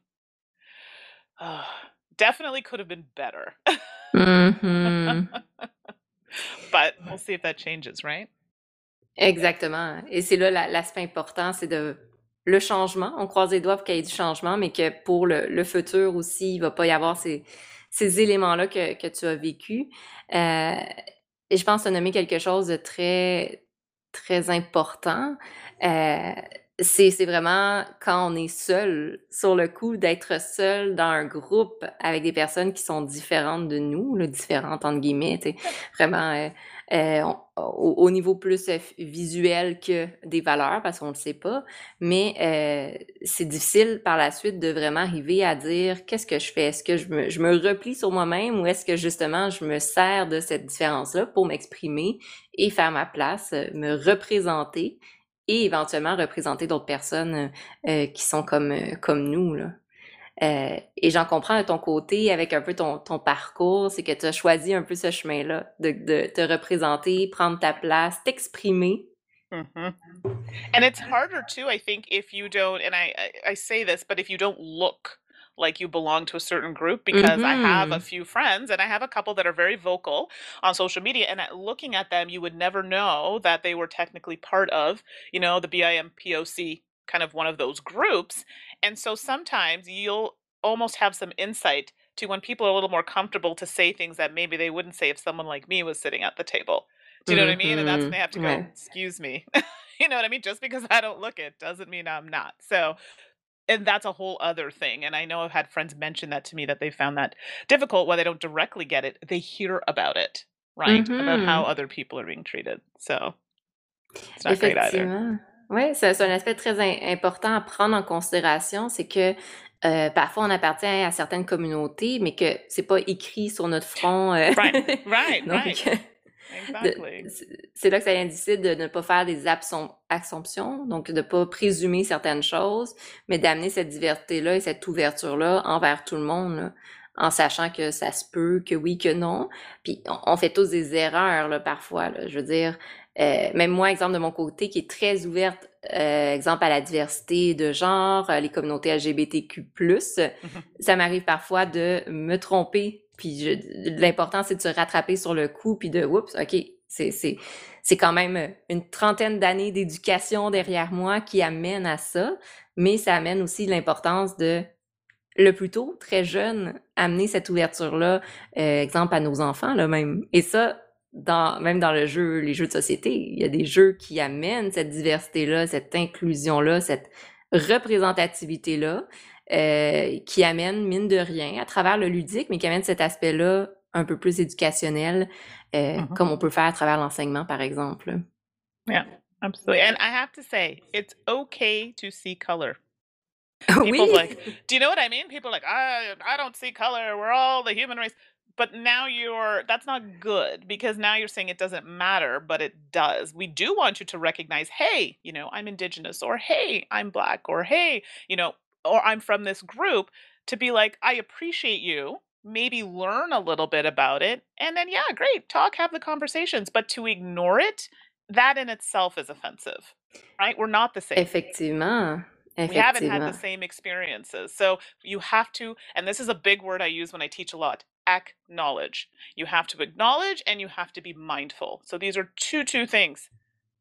uh, <sighs> <sighs> definitely could have been better. Mhm. <laughs> but we'll see if that changes, right? Exactement. Et c'est là la- l'aspect important, c'est de le changement. On croise les doigts pour qu'il y ait du changement, mais que pour le, le futur aussi, il va pas y avoir ces, ces éléments-là que, que tu as vécu. Euh, et je pense que tu as nommé quelque chose de très, très important. Euh, c'est vraiment quand on est seul sur le coup d'être seul dans un groupe avec des personnes qui sont différentes de nous, différentes entre guillemets, vraiment euh, euh, au, au niveau plus euh, visuel que des valeurs parce qu'on ne le sait pas, mais c'est difficile par la suite de vraiment arriver à dire qu'est-ce que je fais, est-ce que je me, je me replie sur moi-même ou est-ce que justement je me sers de cette différence-là pour m'exprimer et faire ma place, me représenter et éventuellement représenter d'autres personnes euh, qui sont comme, euh, comme nous, là. Euh, et j'en comprends de ton côté avec un peu ton, ton parcours, c'est que tu as choisi un peu ce chemin-là, de, de te représenter, prendre ta place, t'exprimer. hmm And it's harder too, I think, if you don't. And I I say this, but if you don't look like you belong to a certain group because I have a Mhm. few friends and I have a couple that are very vocal on social media and at looking at them you would never know that they were technically part of, you know, the BIPOC kind of one of those groups. And so sometimes you'll almost have some insight to when people are a little more comfortable to say things that maybe they wouldn't say if someone like me was sitting at the table. Do you know what I mean? And that's when they Mhm. have to go. "Excuse me." <laughs> You know what I mean? Just because I don't look it doesn't mean I'm not. So and that's a whole other thing, and I know I've had friends mention that to me that they found that difficult when they don't directly get it, they hear about it, right? About mm-hmm. how other people are being treated. So it's not great either. Ouais, c'est un aspect très important à prendre en considération, c'est que, heu, parfois on appartient à certaines communautés, mais que c'est pas écrit sur notre front, heu, Right. Right, <laughs> donc right. Exactly. c'est là que ça difficile de ne pas faire des assumptions, donc de pas présumer certaines choses, mais d'amener cette diversité-là et cette ouverture-là envers tout le monde, là, en sachant que ça se peut, que oui, que non. Puis on fait tous des erreurs, là, parfois, là. Je veux dire, heu, même moi, exemple de mon côté qui est très ouverte, heu, exemple à la diversité de genre, heu, les communautés LGBTQ+, <laughs> ça m'arrive parfois de me tromper, puis l'important c'est de se rattraper sur le coup, puis de oups, OK, c'est quand même, une trentaine d'années d'éducation derrière moi qui amène à ça, mais ça amène aussi l'importance de, le plus tôt, très jeune, amener cette ouverture-là, heu, exemple à nos enfants, là, même. Et ça, dans même dans le jeu les jeux de société, il y a des jeux qui amènent cette diversité-là, cette inclusion-là, cette représentativité-là, heu, qui amènent, mine de rien, à travers le ludique, mais qui amènent cet aspect-là un peu plus éducationnel, heu, Mhm. comme on peut faire à travers l'enseignement, par exemple. Yeah, absolutely, and I have to say, it's okay to see color. <laughs> Oui! People's like <laughs> do you know what I mean? People are like, "I I don't see color, we're all the human race." But now you're that's not good because now you're saying it doesn't matter, but it does. We do want you to recognize, "Hey, you know, I'm indigenous," or, "Hey, I'm black," or, "Hey," you know, or, "I'm from this group," to be like, "I appreciate you," maybe learn a little bit about it, and then, yeah, great, talk, have the conversations, but to ignore it, that in itself is offensive, right? We're not the same. Effectivement, We haven't had the same experiences, so you have to and this is a big word I use when I teach a lot, acknowledge. You have to acknowledge and you have to be mindful. So these are 2, 2 things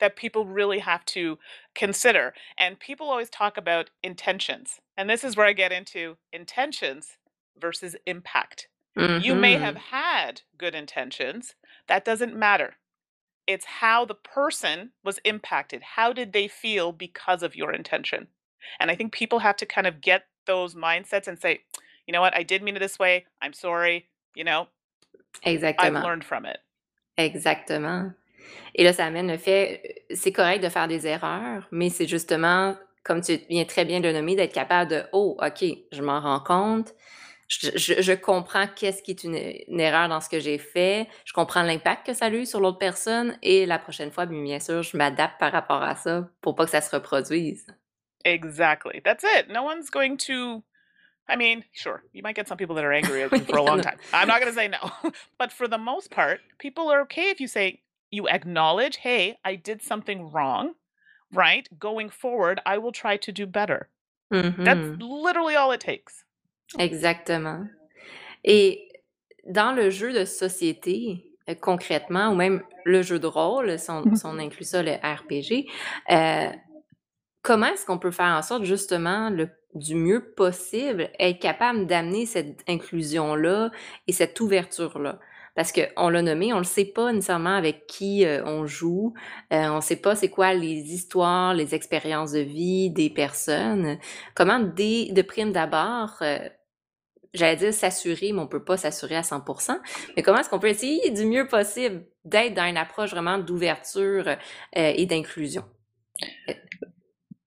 that people really have to consider, and people always talk about intentions, and this is where I get into intentions versus impact. You may have Mhm. had good intentions, that doesn't matter. It's how the person was impacted. How did they feel because of your intention? And I think people have to kind of get those mindsets and say, "You know what? I did mean it this way. I'm sorry," you know? Exactly. I've learned from it. Exactement. Et là, ça amène le fait, heu, c'est correct de faire des erreurs, mais c'est justement, comme tu viens très bien de le nommer, d'être capable de: «Oh, OK, je m'en rends compte, je je je comprends qu'est-ce qui est une une erreur dans ce que j'ai fait, je comprends l'impact que ça a eu sur l'autre personne et la prochaine fois, bien sûr, je m'adapte par rapport à ça pour pas que ça se reproduise». Exactly, that's it. No one's going to I mean, sure, you might get some people that are angry at you <laughs> for a long <laughs> time. I'm not gonna say no, <laughs> but for the most part, people are okay if you say you acknowledge, "Hey, I did something wrong," right? "Going forward, I will try to do better." That's Mhm. literally all it takes. Exactement. Et dans le jeu de société, heu, concrètement ou même le jeu de rôle, si on si on Mhm. inclut ça, le RPG, heu, comment est-ce qu'on peut faire en sorte justement le du mieux possible, être capable d'amener cette inclusion-là et cette ouverture-là? Parce qu'on l'a nommé, on le sait pas nécessairement avec qui, heu, on joue, heu, on sait pas c'est quoi les histoires, les expériences de vie des personnes. Comment dès de prime d'abord, heu, j'allais dire s'assurer, mais on peut pas s'assurer à 100% mais comment est-ce qu'on peut essayer du mieux possible d'être dans une approche vraiment d'ouverture, et d'inclusion?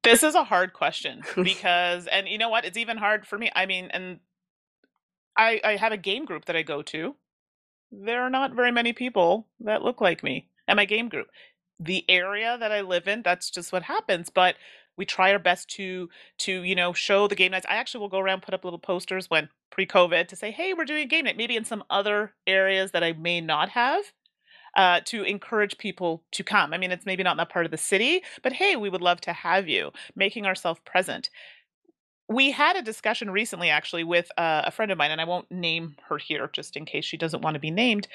This is a hard question <laughs> because and you know what? It's even hard for me. I mean, and I I have a game group that I go to. There are not very many people that look like me in my game group. The area that I live in, that's just what happens, but we try our best to to, you know, show the game nights. I actually will go around, put up little posters when pre-COVID to say, "Hey, we're doing a game night," maybe in some other areas that I may not have, uh, to encourage people to come. I mean, it's maybe not in that part of the city, but, "Hey, we would love to have you," making ourselves present. We had a discussion recently actually with uh, a friend of mine, and I won't name her here just in case she doesn't want to be named.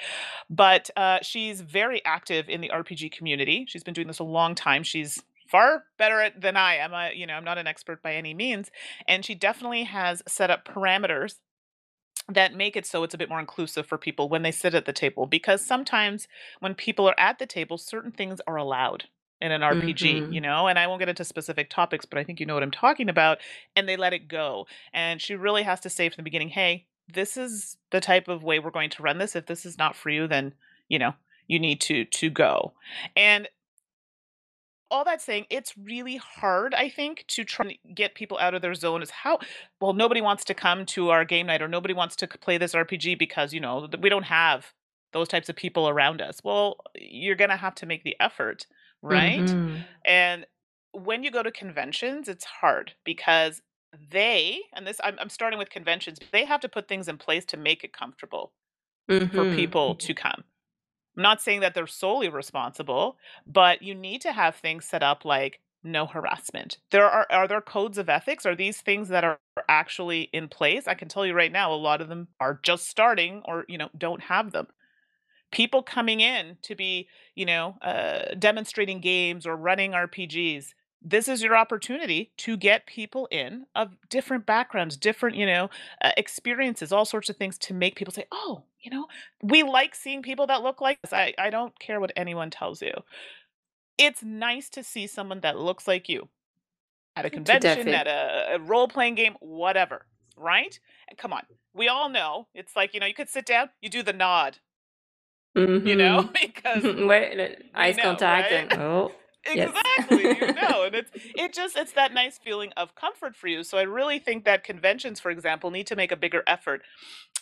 But uh, she's very active in the RPG community. She's been doing this a long time. She's far better at, than I am. I, you know, I'm not an expert by any means, and she definitely has set up parameters that make it so it's a bit more inclusive for people when they sit at the table. Because sometimes when people are at the table, certain things are allowed in an RPG, you Mhm. know, and I won't get into specific topics, but I think you know what I'm talking about, and they let it go. And she really has to say from the beginning, "Hey, this is the type of way we're going to run this. If this is not for you, then, you know, you need to to go." And all that saying, it's really hard, I think, to try and get people out of their zone is how well, nobody wants to come to our game night or nobody wants to play this RPG because, you know, we don't have those types of people around us. Well, you're going to have to make the effort, right? Mhm. And when you go to conventions, it's hard because they, and this, I'm, I'm starting with conventions, they have to put things in place to make it comfortable for Mhm. people to come. I'm not saying that they're solely responsible, but you need to have things set up like no harassment. There are are there codes of ethics? Are these things that are actually in place? I can tell you right now, a lot of them are just starting or you know don't have them. People coming in to be you know uh, demonstrating games or running RPGs. This is your opportunity to get people in of different backgrounds, different you know uh, experiences, all sorts of things to make people say, "Oh, you know, we like seeing people that look like this. I I don't care what anyone tells you. It's nice to see someone that looks like you at a <laughs> convention, at a, a role playing game, whatever, right? And come on, we all know it's like, you know, you could sit down, you do the nod, you know, Mhm. <laughs> because Ouais, le we eyes know, contact right? and <laughs> oh, yes. Exactly, you <laughs> know, and it's it just it's that nice feeling of comfort for you. So I really think that conventions, for example, need to make a bigger effort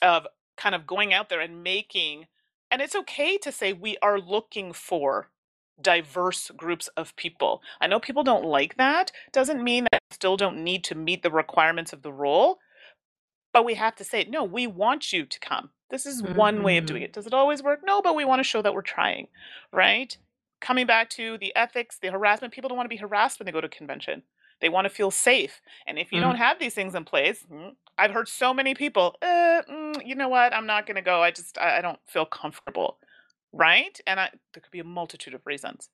of kind of going out there and making and it's okay to say we are looking for diverse groups of people. I know people don't like that. Doesn't mean that you still don't need to meet the requirements of the role, but we have to say, no, we want you to come. This is one way of doing Mhm. it. Does it always work? No, but we want to show that we're trying, right? Coming back to the ethics, the harassment, people don't want to be harassed when they go to a convention. They want to feel safe. And if you don't Mm. have these things in place, mm, I've heard so many people, uh, mm, you know what? I'm not going to go. I just, I, I don't feel comfortable, right? And I, there could be a multitude of reasons.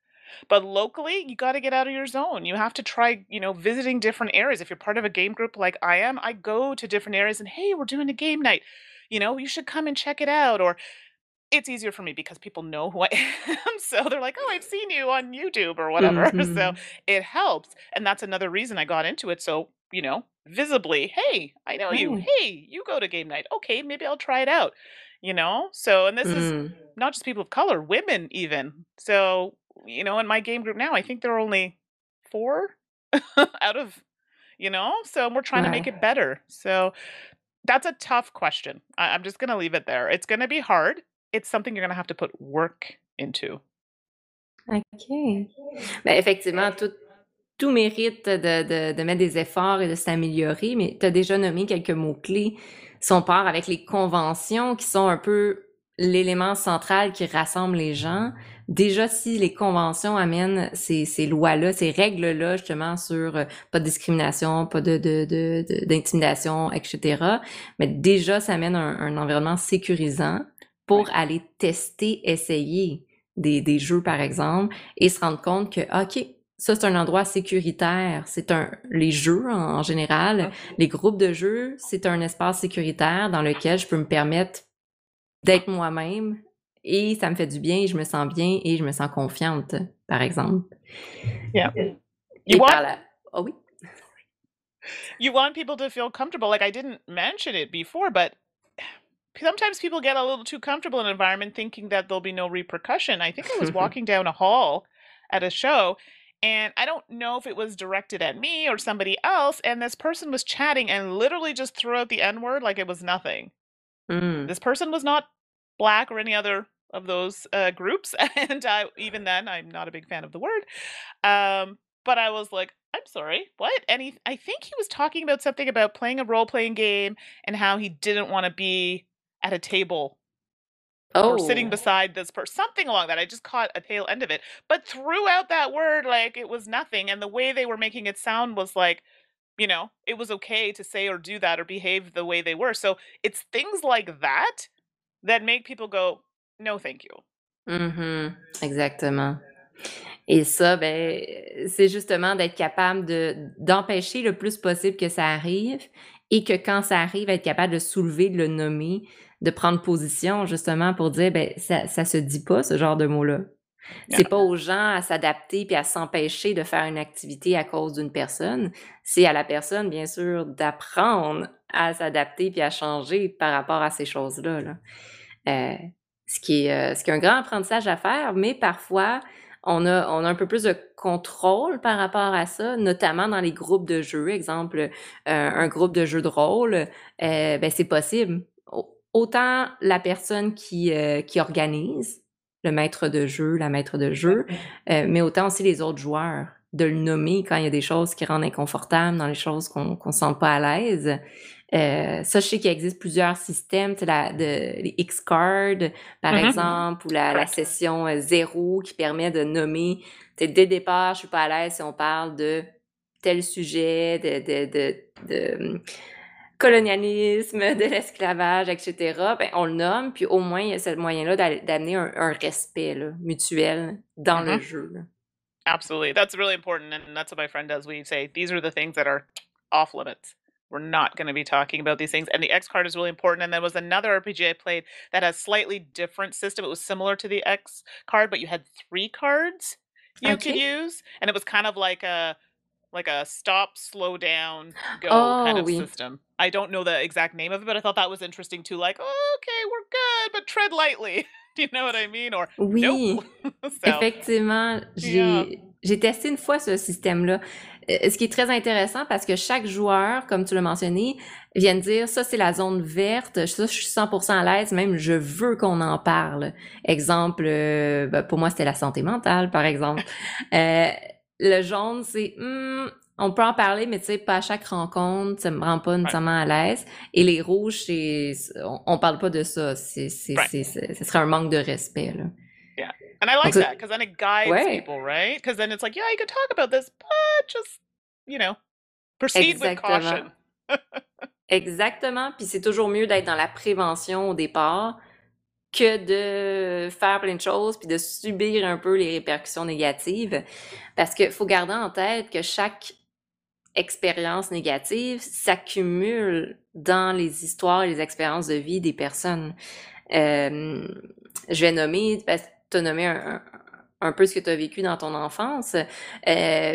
But locally, you got to get out of your zone. You have to try, you know, visiting different areas. If you're part of a game group like I am, I go to different areas and hey, we're doing a game night. You know, you should come and check it out. Or it's easier for me because people know who I <laughs> am. So they're like, oh, I've seen you on YouTube or whatever. <laughs> So Mhm. it helps. And that's another reason I got into it. So, you know, visibly, hey, I know you. Ouais. Hey, you go to game night. Okay, maybe I'll try it out. You know? So, and this is Mm. not just people of color, women even. So, you know, in my game group now, I think there are only 4 <laughs> out of, you know, so we're trying to make it better. So, that's a tough question. I I'm just gonna leave it there. It's gonna be hard. It's something you're gonna have to put work into. OK. Ben, effectivement, tout tout mérite de de de mettre des efforts et de s'améliorer, mais tu as déjà nommé quelques mots-clés. Si on part avec les conventions qui sont un peu l'élément central qui rassemble les gens, déjà si les conventions amènent ces ces lois-là, ces règles-là justement sur, heu, pas de discrimination, pas de de de de d'intimidation et cetera, mais déjà ça amène un un environnement sécurisant pour Ouais. aller tester, essayer des des jeux par exemple et se rendre compte que ah, OK, ça c'est un endroit sécuritaire, c'est un les jeux en en général, les groupes de jeux, c'est un espace sécuritaire dans lequel je peux me permettre d'être moi-même et ça me fait du bien je me sens bien et je me sens confiante, par exemple. Yeah. You Et par want la ah oui? you want people to feel comfortable. Like I didn't mention it before, but sometimes people get a little too comfortable in an environment thinking that there'll be no repercussion. I think I was <laughs> walking down a hall at a show and I don't know if it was directed at me or somebody else and this person was chatting and literally just threw out the n word like it was nothing. Mmh. This person was not black or any other of those uh, groups <laughs> and I even then I'm not a big fan of the word. Um but I was like, I'm sorry, what? And he I think he was talking about something about playing a role-playing game and how he didn't want to be at a table or sitting Oh! beside this person, something along that. I just caught a tail end of it, but throughout that word like it was nothing. And the way they were making it sound was like you know, it was okay to say or do that or behave the way they were. So it's things like that that make people go, "No, thank you." Mmh Exactement. Et ça, ben, c'est justement d'être capable de d'empêcher le plus possible que ça arrive et que quand ça arrive, être capable de soulever, de le nommer, de prendre position justement pour dire, ben, ça ça se dit pas ce genre de mots-là. C'est pas aux gens à s'adapter puis à s'empêcher de faire une activité à cause d'une personne. C'est à la personne, bien sûr, d'apprendre à s'adapter puis à changer par rapport à ces choses-là. Là. Euh, ce, qui est, euh, ce qui est un grand apprentissage à faire, mais parfois, on a, on a un peu plus de contrôle par rapport à ça, notamment dans les groupes de jeux. Exemple, euh, un groupe de jeux de rôle, ben, c'est possible. Autant la personne qui, qui organise, le maître de jeu, la maître de jeu, euh, mais autant aussi les autres joueurs, de le nommer quand il y a des choses qui rendent inconfortable, dans les choses qu'on ne sent pas à l'aise. Euh, ça, je sais qu'il existe plusieurs systèmes, la, de, les X-Cards, par mm-hmm. exemple, ou la, la session euh, zéro qui permet de nommer, dès le départ, je suis pas à l'aise si on parle de tel sujet, de, de, de, de colonialisme, de l'esclavage, etc., ben, on le nomme, puis au moins, il y a ce moyen-là d'amener un, un, respect là, mutuel dans mm -hmm. le mm-hmm. jeu. Là. Absolutely. That's really important. And that's what my friend does. We say, these are the things that are off limits. We're not going to be talking about these things. And the X card is really important. And there was another RPG I played that has slightly different system. It was similar to the X card, but you had three cards you okay. could use. And it was kind of like a like a stop, slow down, go oh, kind of oui. system. I don't know the exact name of it, but I thought that was interesting too. Like, oh, okay, we're good, but tread lightly. <laughs> Do you know what I mean? Or oui, nope. <laughs> so, effectivement, j'ai yeah. testé une fois ce système-là. Euh, ce qui est très intéressant parce que chaque joueur, comme tu l'as mentionné, vient de dire ça c'est la zone verte, ça je suis 100% à l'aise, même je veux qu'on en parle. Exemple, euh, ben, pour moi c'était la santé mentale par exemple. euh, le jaune, c'est hmm, on peut en parler, mais tu sais, pas à chaque rencontre, ça me rend pas nécessairement à l'aise. Et les rouges, c'est on, on, parle pas de ça. C'est, c'est, right. ce serait un manque de respect. Là. And I like that because then it guides ouais. people, right? Because then it's like, yeah, you could talk about this, but just, you know, proceed Exactement. with caution. <laughs> Exactement. Puis c'est toujours mieux d'être dans la prévention au départ que de faire plein de choses puis de subir un peu les répercussions négatives. Parce qu'il faut garder en tête que chaque expérience négative s'accumule dans les histoires et les expériences de vie des personnes. Euh, je vais nommer, parce tu as nommé un, un, peu ce que tu as vécu dans ton enfance, euh,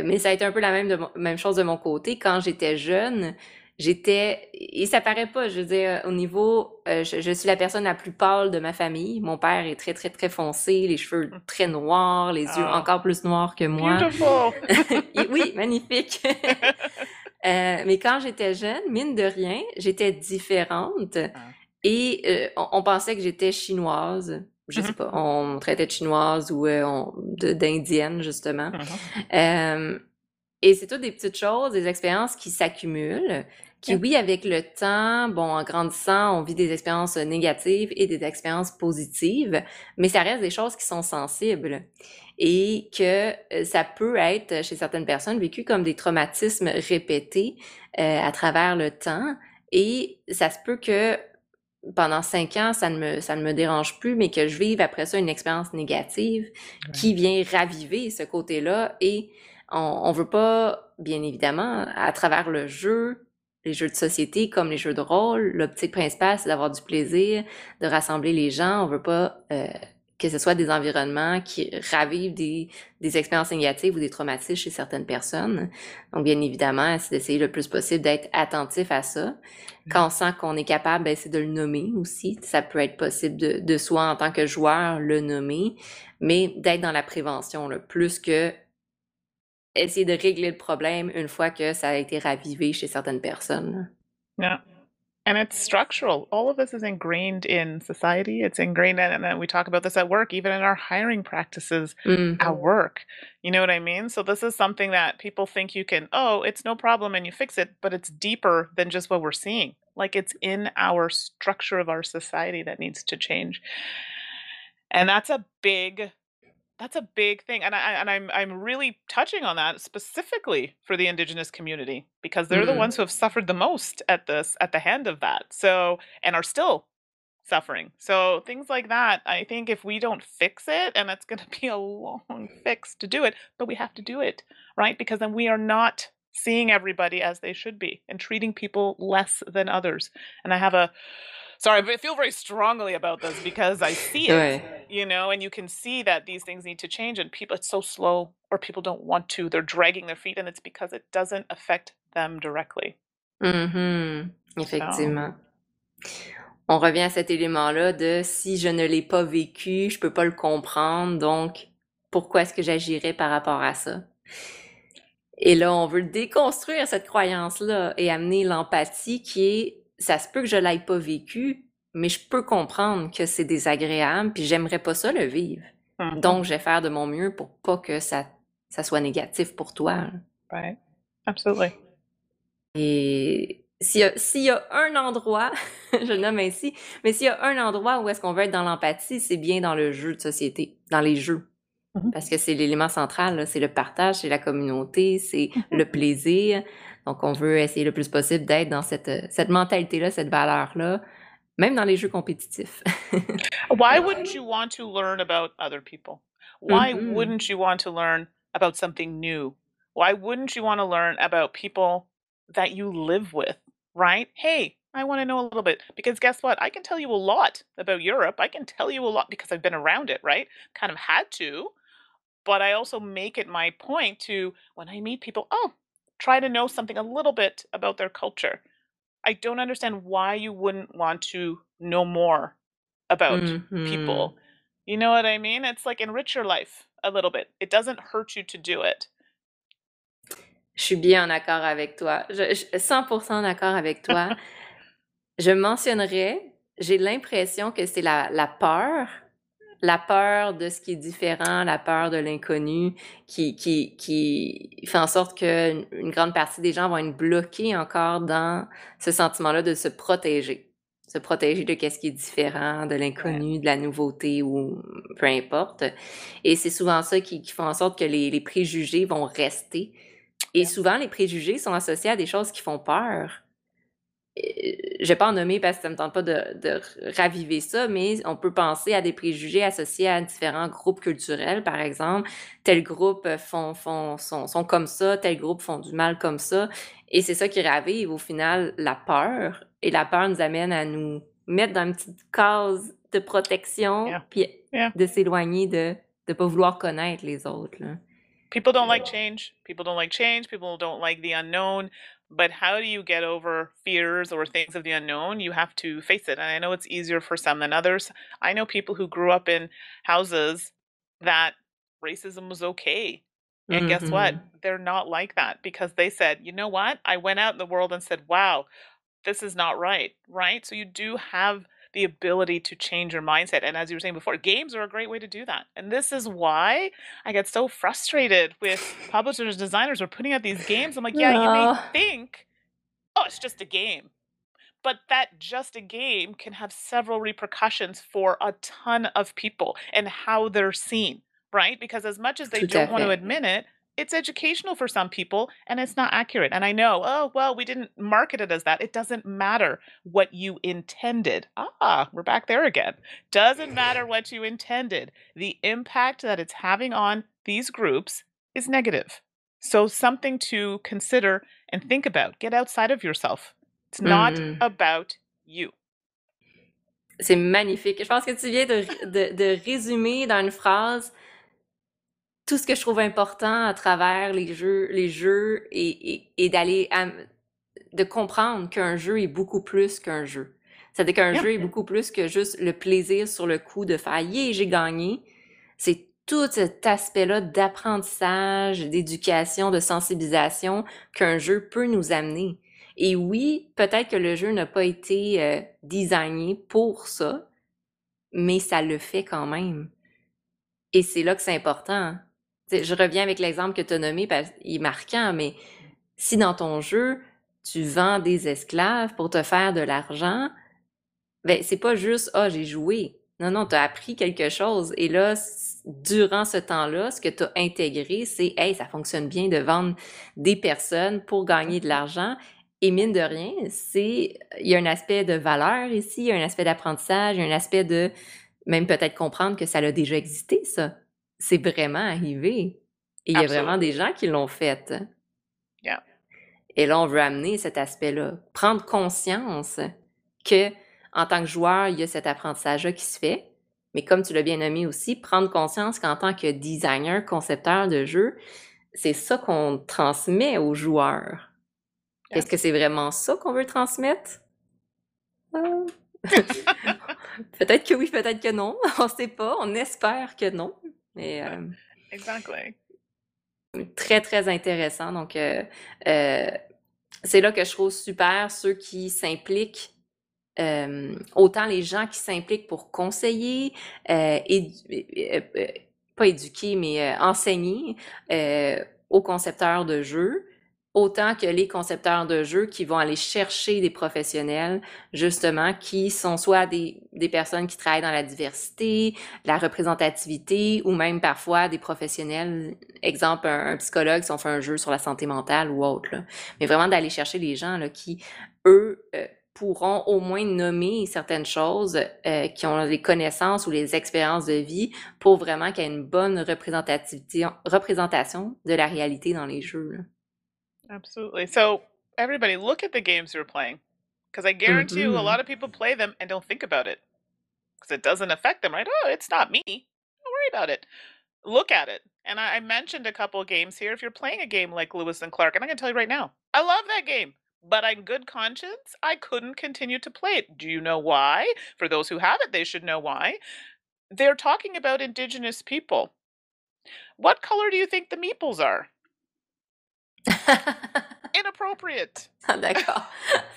mais ça a été un peu la même, de, même chose de mon côté. Quand j'étais jeune, j'étais et ça paraît pas je veux dire au niveau euh, je, je, suis la personne la plus pâle de ma famille mon père est très très très foncé les cheveux très noirs les yeux ah. encore plus noirs que moi <laughs> oui magnifique <laughs> euh, mais quand j'étais jeune mine de rien j'étais différente ah. et euh, on, on, pensait que j'étais chinoise je sais mm-hmm. pas on traitait de chinoise ou euh, d'indienne justement mm-hmm. et c'est toutes des petites choses des expériences qui s'accumulent qui, oui, avec le temps, bon, en grandissant, on vit des expériences négatives et des expériences positives, mais ça reste des choses qui sont sensibles et que euh, ça peut être, chez certaines personnes, vécu comme des traumatismes répétés euh, à travers le temps. Et ça se peut que pendant cinq ans, ça ne me, ça ne me dérange plus, mais que je vive après ça une expérience négative qui vient raviver ce côté-là. Et on, on veut pas, bien évidemment, à travers le jeu, les jeux de société comme les jeux de rôle, l'optique principale, c'est d'avoir du plaisir, de rassembler les gens. On veut pas euh, que ce soit des environnements qui ravivent des, des expériences négatives ou des traumatismes chez certaines personnes. Donc, bien évidemment, c'est d'essayer le plus possible d'être attentif à ça. Quand on sent qu'on est capable, ben, c'est de le nommer aussi. Ça peut être possible de, de soi en tant que joueur le nommer, mais d'être dans la prévention, là, plus que essayer de régler le problème une fois que ça a été ravivé chez certaines personnes. Yeah. And it's structural. All of this is ingrained in society. It's ingrained in, and then we talk about this at work, even in our hiring practices mm. at work. You know what I mean? So this is something that people think you can, oh, it's no problem and you fix it, but it's deeper than just what we're seeing. Like it's in our structure of our society that needs to change. And that's a big That's a big thing, and I and I'm I'm really touching on that specifically for the indigenous community because they're the Mm. ones who have suffered the most at this at the hand of that. So and are still suffering. So things like that, I think if we don't fix it, and it's gonna <laughs> be a long fix to do it, but we have to do it, right? Because then we are not seeing everybody as they should be and treating people less than others. And I have a sorry, but I feel very strongly about this because I see it, Ouais. you know, and you can see that these things need to change and people it's so slow or people don't want to. They're dragging their feet and it's because it doesn't affect them directly. Mhm. So Effectivement. On revient à cet élément-là de si je ne l'ai pas vécu, je peux pas le comprendre, donc pourquoi est-ce que j'agirais par rapport à ça? Et là, on veut déconstruire cette croyance-là et amener l'empathie qui est ça se peut que je l'aie pas vécu, mais je peux comprendre que c'est désagréable, puis j'aimerais pas ça le vivre. Mhm. Donc, je vais faire de mon mieux pour pas que ça, ça soit négatif pour toi. Right. Absolutely. Et s'il y a, s'il y a un endroit, <laughs> je le nomme ainsi, mais s'il y a un endroit où est-ce qu'on veut être dans l'empathie, c'est bien dans le jeu de société, dans les jeux. Mhm. Parce que c'est l'élément central, c'est le partage, c'est la communauté, c'est le plaisir. Donc, on veut essayer le plus possible d'être dans cette, cette mentalité-là, cette valeur-là, même dans les jeux compétitifs. <laughs> Why wouldn't you want to learn about other people? Why Mhm. wouldn't you want to learn about something new? Why wouldn't you want to learn about people that you live with, right? Hey, I want to know a little bit because guess what? I can tell you a lot about Europe. I can tell you a lot because I've been around it, right? Kind of had to, but I also make it my point to when I meet people, oh, try to know something a little bit about their culture. I don't understand why you wouldn't want to know more about Mhm. people. You know what I mean? It's like enrich your life a little bit. It doesn't hurt you to do it. Je suis bien en accord avec toi. Je, je- 100% d'accord avec toi. <laughs> Je mentionnerais, j'ai l'impression que c'est la, la peur, la peur de ce qui est différent, la peur de l'inconnu, qui, qui, qui fait en sorte qu'une une grande partie des gens vont être bloqués encore dans ce sentiment-là de se protéger. Se protéger de qu'est-ce qui est différent, de l'inconnu, de la nouveauté ou peu importe. Et c'est souvent ça qui, qui fait en sorte que les, les préjugés vont rester. Et souvent, les préjugés sont associés à des choses qui font peur. Je vais pas en nommer parce que ça me tente pas de, de raviver ça, mais on peut penser à des préjugés associés à différents groupes culturels, par exemple. Tel groupe font, font, sont, sont comme ça, tel groupe font du mal comme ça. Et c'est ça qui ravive au final la peur. Et la peur nous amène à nous mettre dans une petite case de protection, Yeah. puis Yeah. de s'éloigner de ne pas vouloir connaître les autres. Là. People don't like change. People don't like change. People don't like the unknown. But how do you get over fears or things of the unknown? You have to face it. And I know it's easier for some than others. I know people who grew up in houses that racism was okay. And guess what? Mhm. They're not like that because they said, you know what? I went out in the world and said, wow, this is not right. Right. So you do have the ability to change your mindset. And as you were saying before, games are a great way to do that. And this is why I get so frustrated with publishers, designers who are putting out these games. I'm like, yeah, you may think, oh, it's just a game. But that just a game can have several repercussions for a ton of people and how they're seen, right? Because as much as they don't want to admit it, it's educational for some people and it's not accurate. And I know, oh, well, we didn't market it as that. It doesn't matter what you intended. Ah, we're back there again. Doesn't matter what you intended. The impact that it's having on these groups is negative. So, something to consider and think about. Get outside of yourself. It's not Mhm. about you. C'est magnifique. Je pense que tu viens de, de, de résumer dans une phrase tout ce que je trouve important à travers les jeux, les jeux et, et, et d'aller de comprendre qu'un jeu est beaucoup plus qu'un jeu. C'est-à-dire qu'un jeu est beaucoup plus que juste le plaisir sur le coup de faire yeah, j'ai gagné. C'est tout cet aspect-là d'apprentissage, d'éducation, de sensibilisation qu'un jeu peut nous amener. Et oui, peut-être que le jeu n'a pas été euh, designé pour ça, mais ça le fait quand même. Et c'est là que c'est important. Je reviens avec l'exemple que tu as nommé, parce qu'il est marquant, mais si dans ton jeu, tu vends des esclaves pour te faire de l'argent, ben c'est pas juste « Ah, j'ai joué ». Non, non, tu as appris quelque chose. Et là, durant ce temps-là, ce que tu as intégré, c'est Hey, ça fonctionne bien de vendre des personnes pour gagner de l'argent. Et mine de rien, c'est il y a un aspect de valeur ici, il y a un aspect d'apprentissage, il y a un aspect de même peut-être comprendre que ça a déjà existé, ça. C'est vraiment arrivé. Et il y a vraiment des gens qui l'ont fait. Yeah. Et là, on veut amener cet aspect-là. Prendre conscience que, en tant que joueur, il y a cet apprentissage-là qui se fait. Mais comme tu l'as bien nommé aussi, prendre conscience qu'en tant que designer, concepteur de jeu, c'est ça qu'on transmet aux joueurs. Est-ce que c'est vraiment ça qu'on veut transmettre? Euh, <laughs> <laughs> peut-être que oui, peut-être que non. <laughs> On ne sait pas. On espère que non. Mais, euh, Exactly. Très, très intéressant. Donc, euh, c'est là que je trouve super ceux qui s'impliquent autant les gens qui s'impliquent pour conseiller, pas éduquer, mais enseigner aux concepteurs de jeux, autant que les concepteurs de jeux qui vont aller chercher des professionnels, justement, qui sont soit des, personnes qui travaillent dans la diversité, la représentativité, ou même parfois des professionnels, exemple, un, psychologue si on fait un jeu sur la santé mentale ou autre. Là. Mais vraiment d'aller chercher les gens là, qui, eux, euh, pourront au moins nommer certaines choses euh, qui ont les connaissances ou les expériences de vie pour vraiment qu'il y ait une bonne représentation de la réalité dans les jeux. Absolutely. So, everybody, look at the games you're playing. Because I guarantee you, a Mhm. lot of people play them and don't think about it. Because it doesn't affect them, right? Oh, it's not me. Don't worry about it. Look at it. And I, I mentioned a couple of games here. If you're playing a game like Lewis and Clark, and I'm going to tell you right now, I love that game. But on good conscience, I couldn't continue to play it. Do you know why? For those who have it, they should know why. They're talking about indigenous people. What color do you think the meeples are? <laughs> Inappropriate. <laughs> D'accord.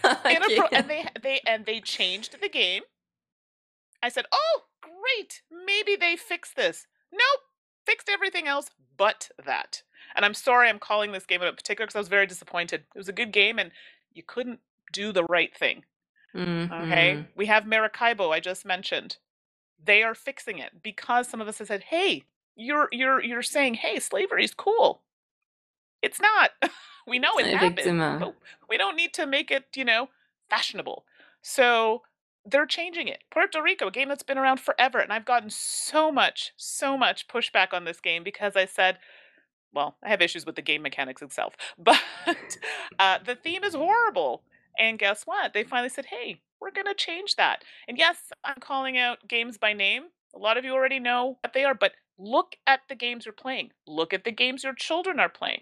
<laughs> And they they and they changed the game. I said, "Oh, great. Maybe they fixed this." Nope. Fixed everything else but that. And I'm sorry I'm calling this game out in particular because I was very disappointed. It was a good game and you couldn't do the right thing. Okay? Mhm. We have Maracaibo I just mentioned. They are fixing it because some of us have said, "Hey, you're you're you're saying, "Hey, slavery is cool." It's not. <laughs> we know it happened, but we don't need to make it, you know, fashionable. So they're changing it. Puerto Rico, a game that's been around forever, and I've gotten so much, so much pushback on this game because I said, well, I have issues with the game mechanics itself, <laughs> but uh, the theme is horrible. And guess what? They finally said, hey, we're going to change that. And yes, I'm calling out games by name. A lot of you already know what they are, but look at the games you're playing. Look at the games your children are playing.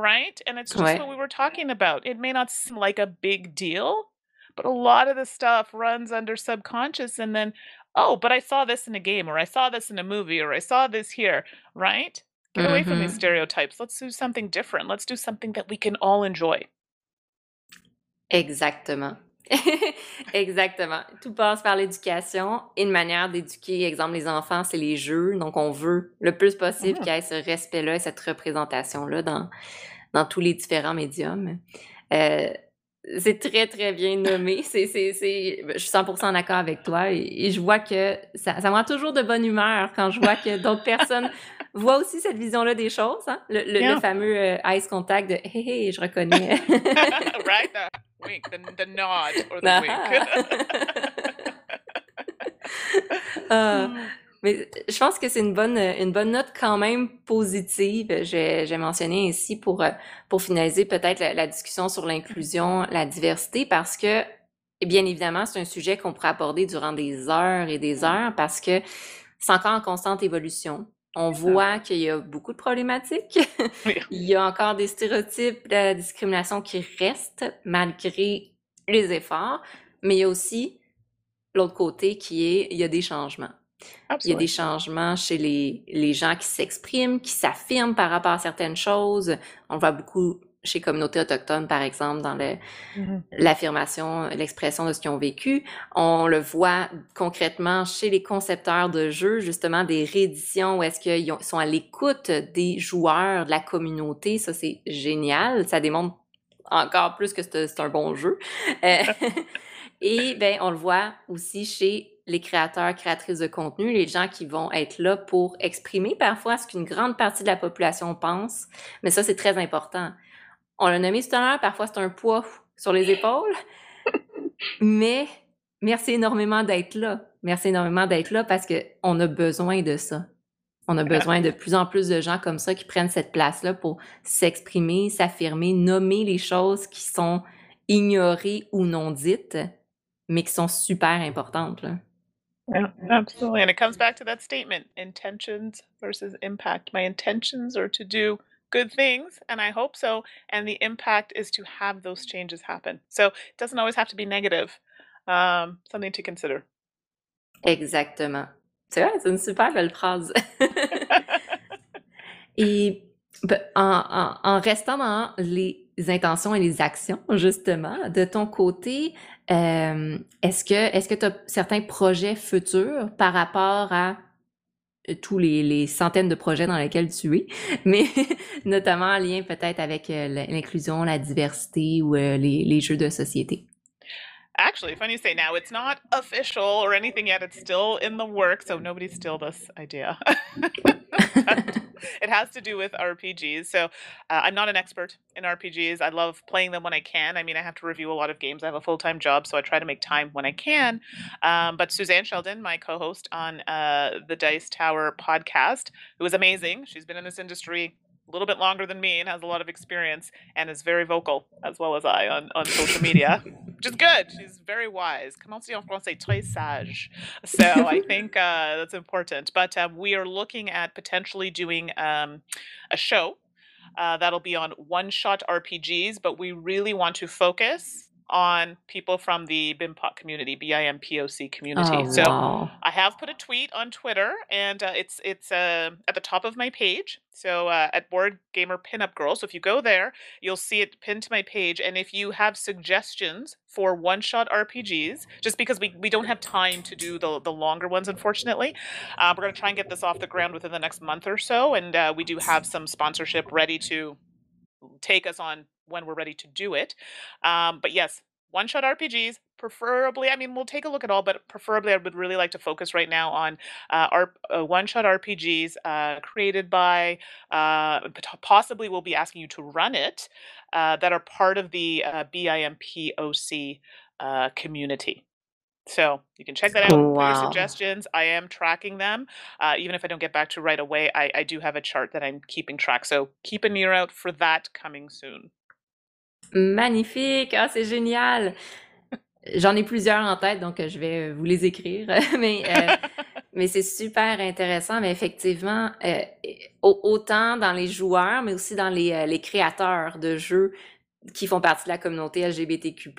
Right? And it's just Ouais. what we were talking about. It may not seem like a big deal, but a lot of the stuff runs under subconscious. And then, oh, but I saw this in a game, or I saw this in a movie, or I saw this here, right? Get away from these Mhm. stereotypes. Let's do something different. Let's do something that we can all enjoy. Exactement. <laughs> Exactement. Tout passe par l'éducation. Une manière d'éduquer, exemple, les enfants, c'est les jeux. Donc, on veut le plus possible Mhm. qu'il y ait ce respect-là et cette représentation-là dans, dans tous les différents médiums. Euh, c'est très, très bien nommé. <laughs> C'est, c'est, c'est, je suis 100% d'accord avec toi et, et je vois que ça, ça me rend toujours de bonne humeur quand je vois que d'autres <laughs> personnes voient aussi cette vision-là des choses. hein. Le, le- le Yeah. fameux euh, eyes contact de « Hé, hé, je reconnais ». right? Wink, the, the nod, or the Ah. wink. <laughs> Ah, mais je pense que c'est une bonne, une bonne note quand même positive. J'ai, j'ai mentionné ici pour, pour finaliser peut-être la, la discussion sur l'inclusion, la diversité, parce que, et bien évidemment, c'est un sujet qu'on pourrait aborder durant des heures et des heures parce que c'est encore en constante évolution. On voit qu'il y a beaucoup de problématiques. <laughs> Il y a encore des stéréotypes de la discrimination qui restent malgré les efforts, mais il y a aussi l'autre côté qui est, il y a des changements. Il y a des changements chez les, les gens qui s'expriment, qui s'affirment par rapport à certaines choses. On voit beaucoup chez communautés autochtones, par exemple, dans le, Mhm. l'affirmation, l'expression de ce qu'ils ont vécu. On le voit concrètement chez les concepteurs de jeux, justement, des rééditions où est-ce qu'ils ont- sont à l'écoute des joueurs, de la communauté. Ça, c'est génial. Ça démontre encore plus que c'est c'est un bon jeu. Euh, <laughs> Et ben, on le voit aussi chez les créateurs, créatrices de contenu, les gens qui vont être là pour exprimer parfois ce qu'une grande partie de la population pense. Mais ça, c'est très important. On l'a nommé tout à l'heure, parfois c'est un poids sur les épaules. <laughs> Mais merci énormément d'être là. Merci énormément d'être là parce qu'on a besoin de ça. On a besoin de plus en plus de gens comme ça qui prennent cette place-là pour s'exprimer, s'affirmer, nommer les choses qui sont ignorées ou non dites, mais qui sont super importantes. Là. Yeah, absolutely. And it comes back to that statement intentions versus impact. My intentions are to do good things, and I hope so. And the impact is to have those changes happen. So it doesn't always have to be negative. Um, something to consider. Exactement. C'est vrai, c'est une super belle phrase. <laughs> Et ben, en, en, en, restant dans les intentions et les actions, justement, de ton côté, euh, est-ce que est-ce que tu as certains projets futurs par rapport à tous les, les, centaines de projets dans lesquels tu es, <laughs> mais notamment en lien peut-être avec euh, l'inclusion, la diversité ou les, les jeux de société? Actually, funny you say now, it's not official or anything yet. It's still in the work, so nobody steal this idea. <laughs> it has to do with RPGs. So uh, I'm not an expert in RPGs. I love playing them when I can. I mean, I have to review a lot of games. I have a full time job, so I try to make time when I can. Um, but Suzanne Sheldon, my co host on uh, the Dice Tower podcast, who is amazing, she's been in this industry a little bit longer than me and has a lot of experience and is very vocal as well as I on, on social media, which is good. She's very wise. Comment en français? Très sage. So I <laughs> think uh, that's important. But um, we are looking at potentially doing um, a show uh, that'll be on one shot RPGs, but we really want to focus on people from the BIMPOC community, BIMPOC community. Oh, so wow. I have put a tweet on Twitter, and uh, it's it's uh, at the top of my page. So uh, at Board Gamer Pinup Girl. So if you go there, you'll see it pinned to my page. And if you have suggestions for one shot RPGs, just because we, we don't have time to do the the longer ones, unfortunately, uh, we're gonna try and get this off the ground within the next month or so. And uh, we do have some sponsorship ready to take us on when we're ready to do it. Um, but yes, one shot RPGs, preferably. I mean, we'll take a look at all, but preferably, I would really like to focus right now on uh, our uh, one shot RPGs uh, created by, uh, possibly we'll be asking you to run it, uh, that are part of the uh, BIMPOC community. So you can check that out. Wow. For your suggestions, I am tracking them. Uh, even if I don't get back to right away, I, I do have a chart that I'm keeping track. So keep an ear out for that coming soon. Magnifique! Ah, c'est génial! J'en ai plusieurs en tête, donc je vais vous les écrire. <laughs> mais euh, <laughs> mais c'est super intéressant. Mais effectivement, euh, autant dans les joueurs, mais aussi dans les, euh, les créateurs de jeux, qui font partie de la communauté LGBTQ+,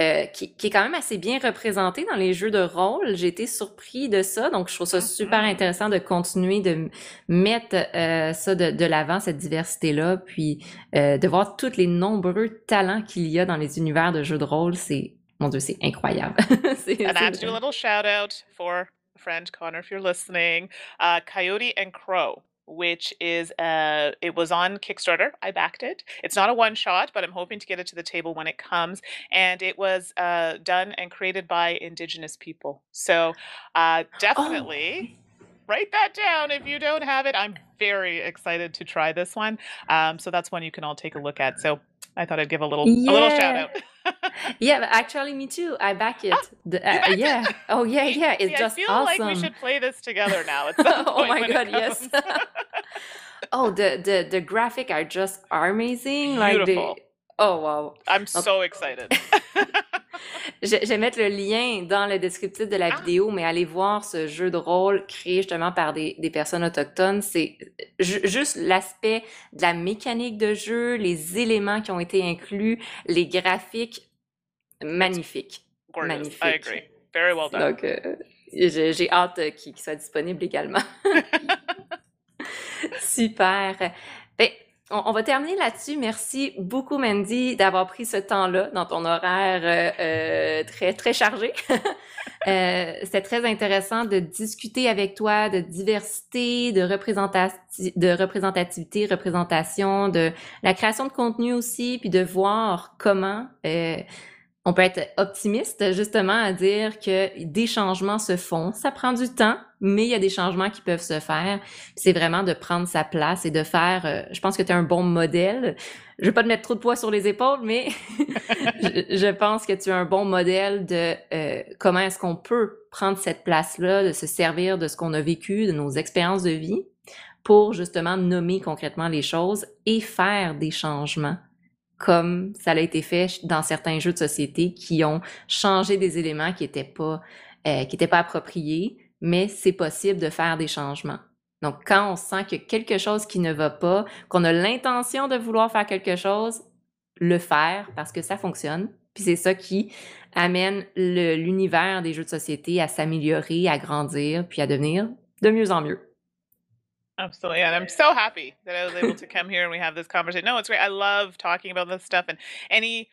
euh, qui, qui, est quand même assez bien représentée dans les jeux de rôle. J'ai été surpris de ça, donc je trouve ça super mm-hmm. intéressant de continuer de mettre euh, ça de, de l'avant, cette diversité-là, puis euh, de voir tous les nombreux talents qu'il y a dans les univers de jeux de rôle. C'est, mon Dieu, c'est incroyable. <laughs> c'est, and I have to do a little shout out for a friend Connor, if you're listening, uh, Coyote and Crow. Which is uh it was on Kickstarter. I backed it. It's not a one shot, but I'm hoping to get it to the table when it comes. And it was uh done and created by indigenous people. So uh oh. definitely oh. write that down if you don't have it. I'm very excited to try this one. Um so that's one you can all take a look at. So I thought I'd give a little yeah. a little shout out. <laughs> yeah, actually, me too. I back it. Ah, the, uh, yeah. Oh, yeah, yeah. <laughs> It's See, just I feel awesome. like we should play this together now. <laughs> oh my god, yes. <laughs> oh, the the the graphic are just amazing. Beautiful. Like the, oh wow. I'm so excited. je, je, vais mettre le lien dans le descriptif de la ah. vidéo, mais allez voir ce jeu de rôle créé justement par des, des personnes autochtones. C'est juste l'aspect de la mécanique de jeu, les éléments qui ont été inclus, les graphiques, magnifiques. Magnifique. I agree. Very well done. Donc, euh, j'ai hâte qu'il soit disponible également. <laughs> Super. Ben, on, va terminer là-dessus. Merci beaucoup, Mandy, d'avoir pris ce temps-là dans ton horaire euh, euh, très, très chargé. <laughs> euh, C'était très intéressant de discuter avec toi de diversité, de, de représentativité, représentation, de la création de contenu aussi, puis de voir comment... Euh, on peut être optimiste justement à dire que des changements se font. Ça prend du temps, mais il y a des changements qui peuvent se faire. C'est vraiment de prendre sa place et de faire. Euh, je pense que tu es un bon modèle. Je veux pas te mettre trop de poids sur les épaules, mais <laughs> je, pense que tu es un bon modèle de euh, comment est-ce qu'on peut prendre cette place-là, de se servir de ce qu'on a vécu, de nos expériences de vie, pour justement nommer concrètement les choses et faire des changements comme ça a été fait dans certains jeux de société qui ont changé des éléments qui n'étaient pas, euh, qui étaient pas appropriés, mais c'est possible de faire des changements. Donc, quand on sent que quelque chose qui ne va pas, qu'on a l'intention de vouloir faire quelque chose, le faire parce que ça fonctionne. Puis c'est ça qui amène l'univers des jeux de société à s'améliorer, à grandir, puis à devenir de mieux en mieux. Absolutely. And I'm so happy that I was able to come here and we have this conversation. No, it's great. I love talking about this stuff and any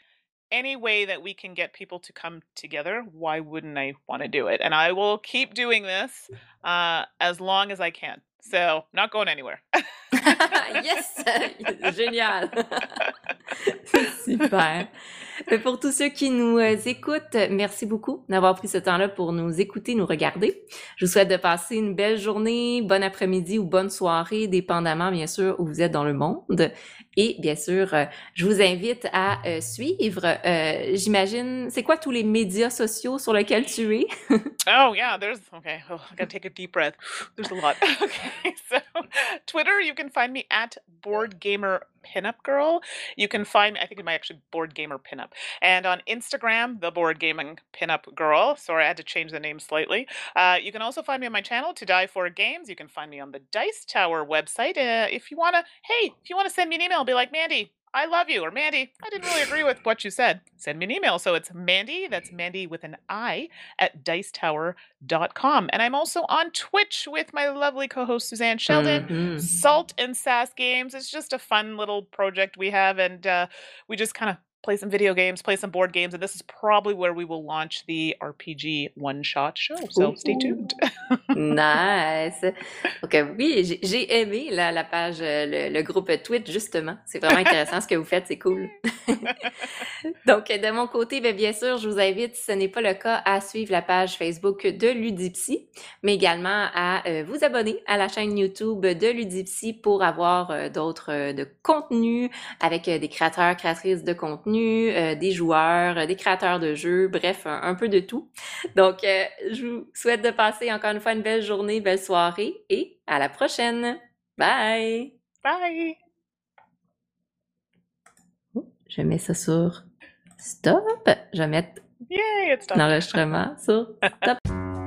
any way that we can get people to come together, why wouldn't I want to do it? And I will keep doing this uh, as long as I can. So, not going anywhere. <laughs> yes! <laughs> Génial! <laughs> Super! Pour tous ceux qui nous euh, écoutent, merci beaucoup d'avoir pris ce temps-là pour nous écouter, nous regarder. Je vous souhaite de passer une belle journée, bon après-midi ou bonne soirée, dépendamment bien sûr où vous êtes dans le monde. Et bien sûr, euh, je vous invite à euh, suivre, j'imagine, c'est quoi tous les médias sociaux sur lesquels tu es? <laughs> oh yeah, there's okay. Oh, I gotta take a deep breath. There's a lot. <laughs> Okay, so Twitter, you can find me at Board Gamer Pinup Girl. You can find me, I think it might actually Board Gamer Pinup. And on Instagram, the Board Gaming Pinup Girl. Sorry, I had to change the name slightly. Uh, you can also find me on my channel, To Die for Games. You can find me on the Dice Tower website. Uh, if you wanna, hey, if you wanna send me an email, be like, Mandy, I love you, or Mandy, I didn't really agree with what you said. Send me an email. So it's Mandy, that's Mandy with an I, at dicetower.com. And I'm also on Twitch with my lovely co host Suzanne Sheldon. Mm-hmm. Salt and Sass Games. It's just a fun little project we have, and uh, we just kind of play some video games, play some board games, and this is probably where we will launch the RPG one shot show. So Ooh. stay tuned. nice. <laughs> Ok, oui, j'ai aimé la, la page, euh, le, le, groupe Twitch, justement. C'est vraiment intéressant ce que vous faites, c'est cool. <laughs> Donc, de mon côté, bien, bien sûr, je vous invite, si ce n'est pas le cas, à suivre la page Facebook de Ludipsy, mais également à euh, vous abonner à la chaîne YouTube de Ludipsy pour avoir euh, d'autres euh, de contenus avec des créateurs, créatrices de contenu euh, des joueurs, euh, des créateurs de jeux, bref, un, peu de tout. Donc, euh, je vous souhaite de passer encore une fois une belle journée, belle soirée et à la prochaine. Bye! Bye! Je mets ça sur stop. Je vais mettre l'enregistrement sur stop. <laughs>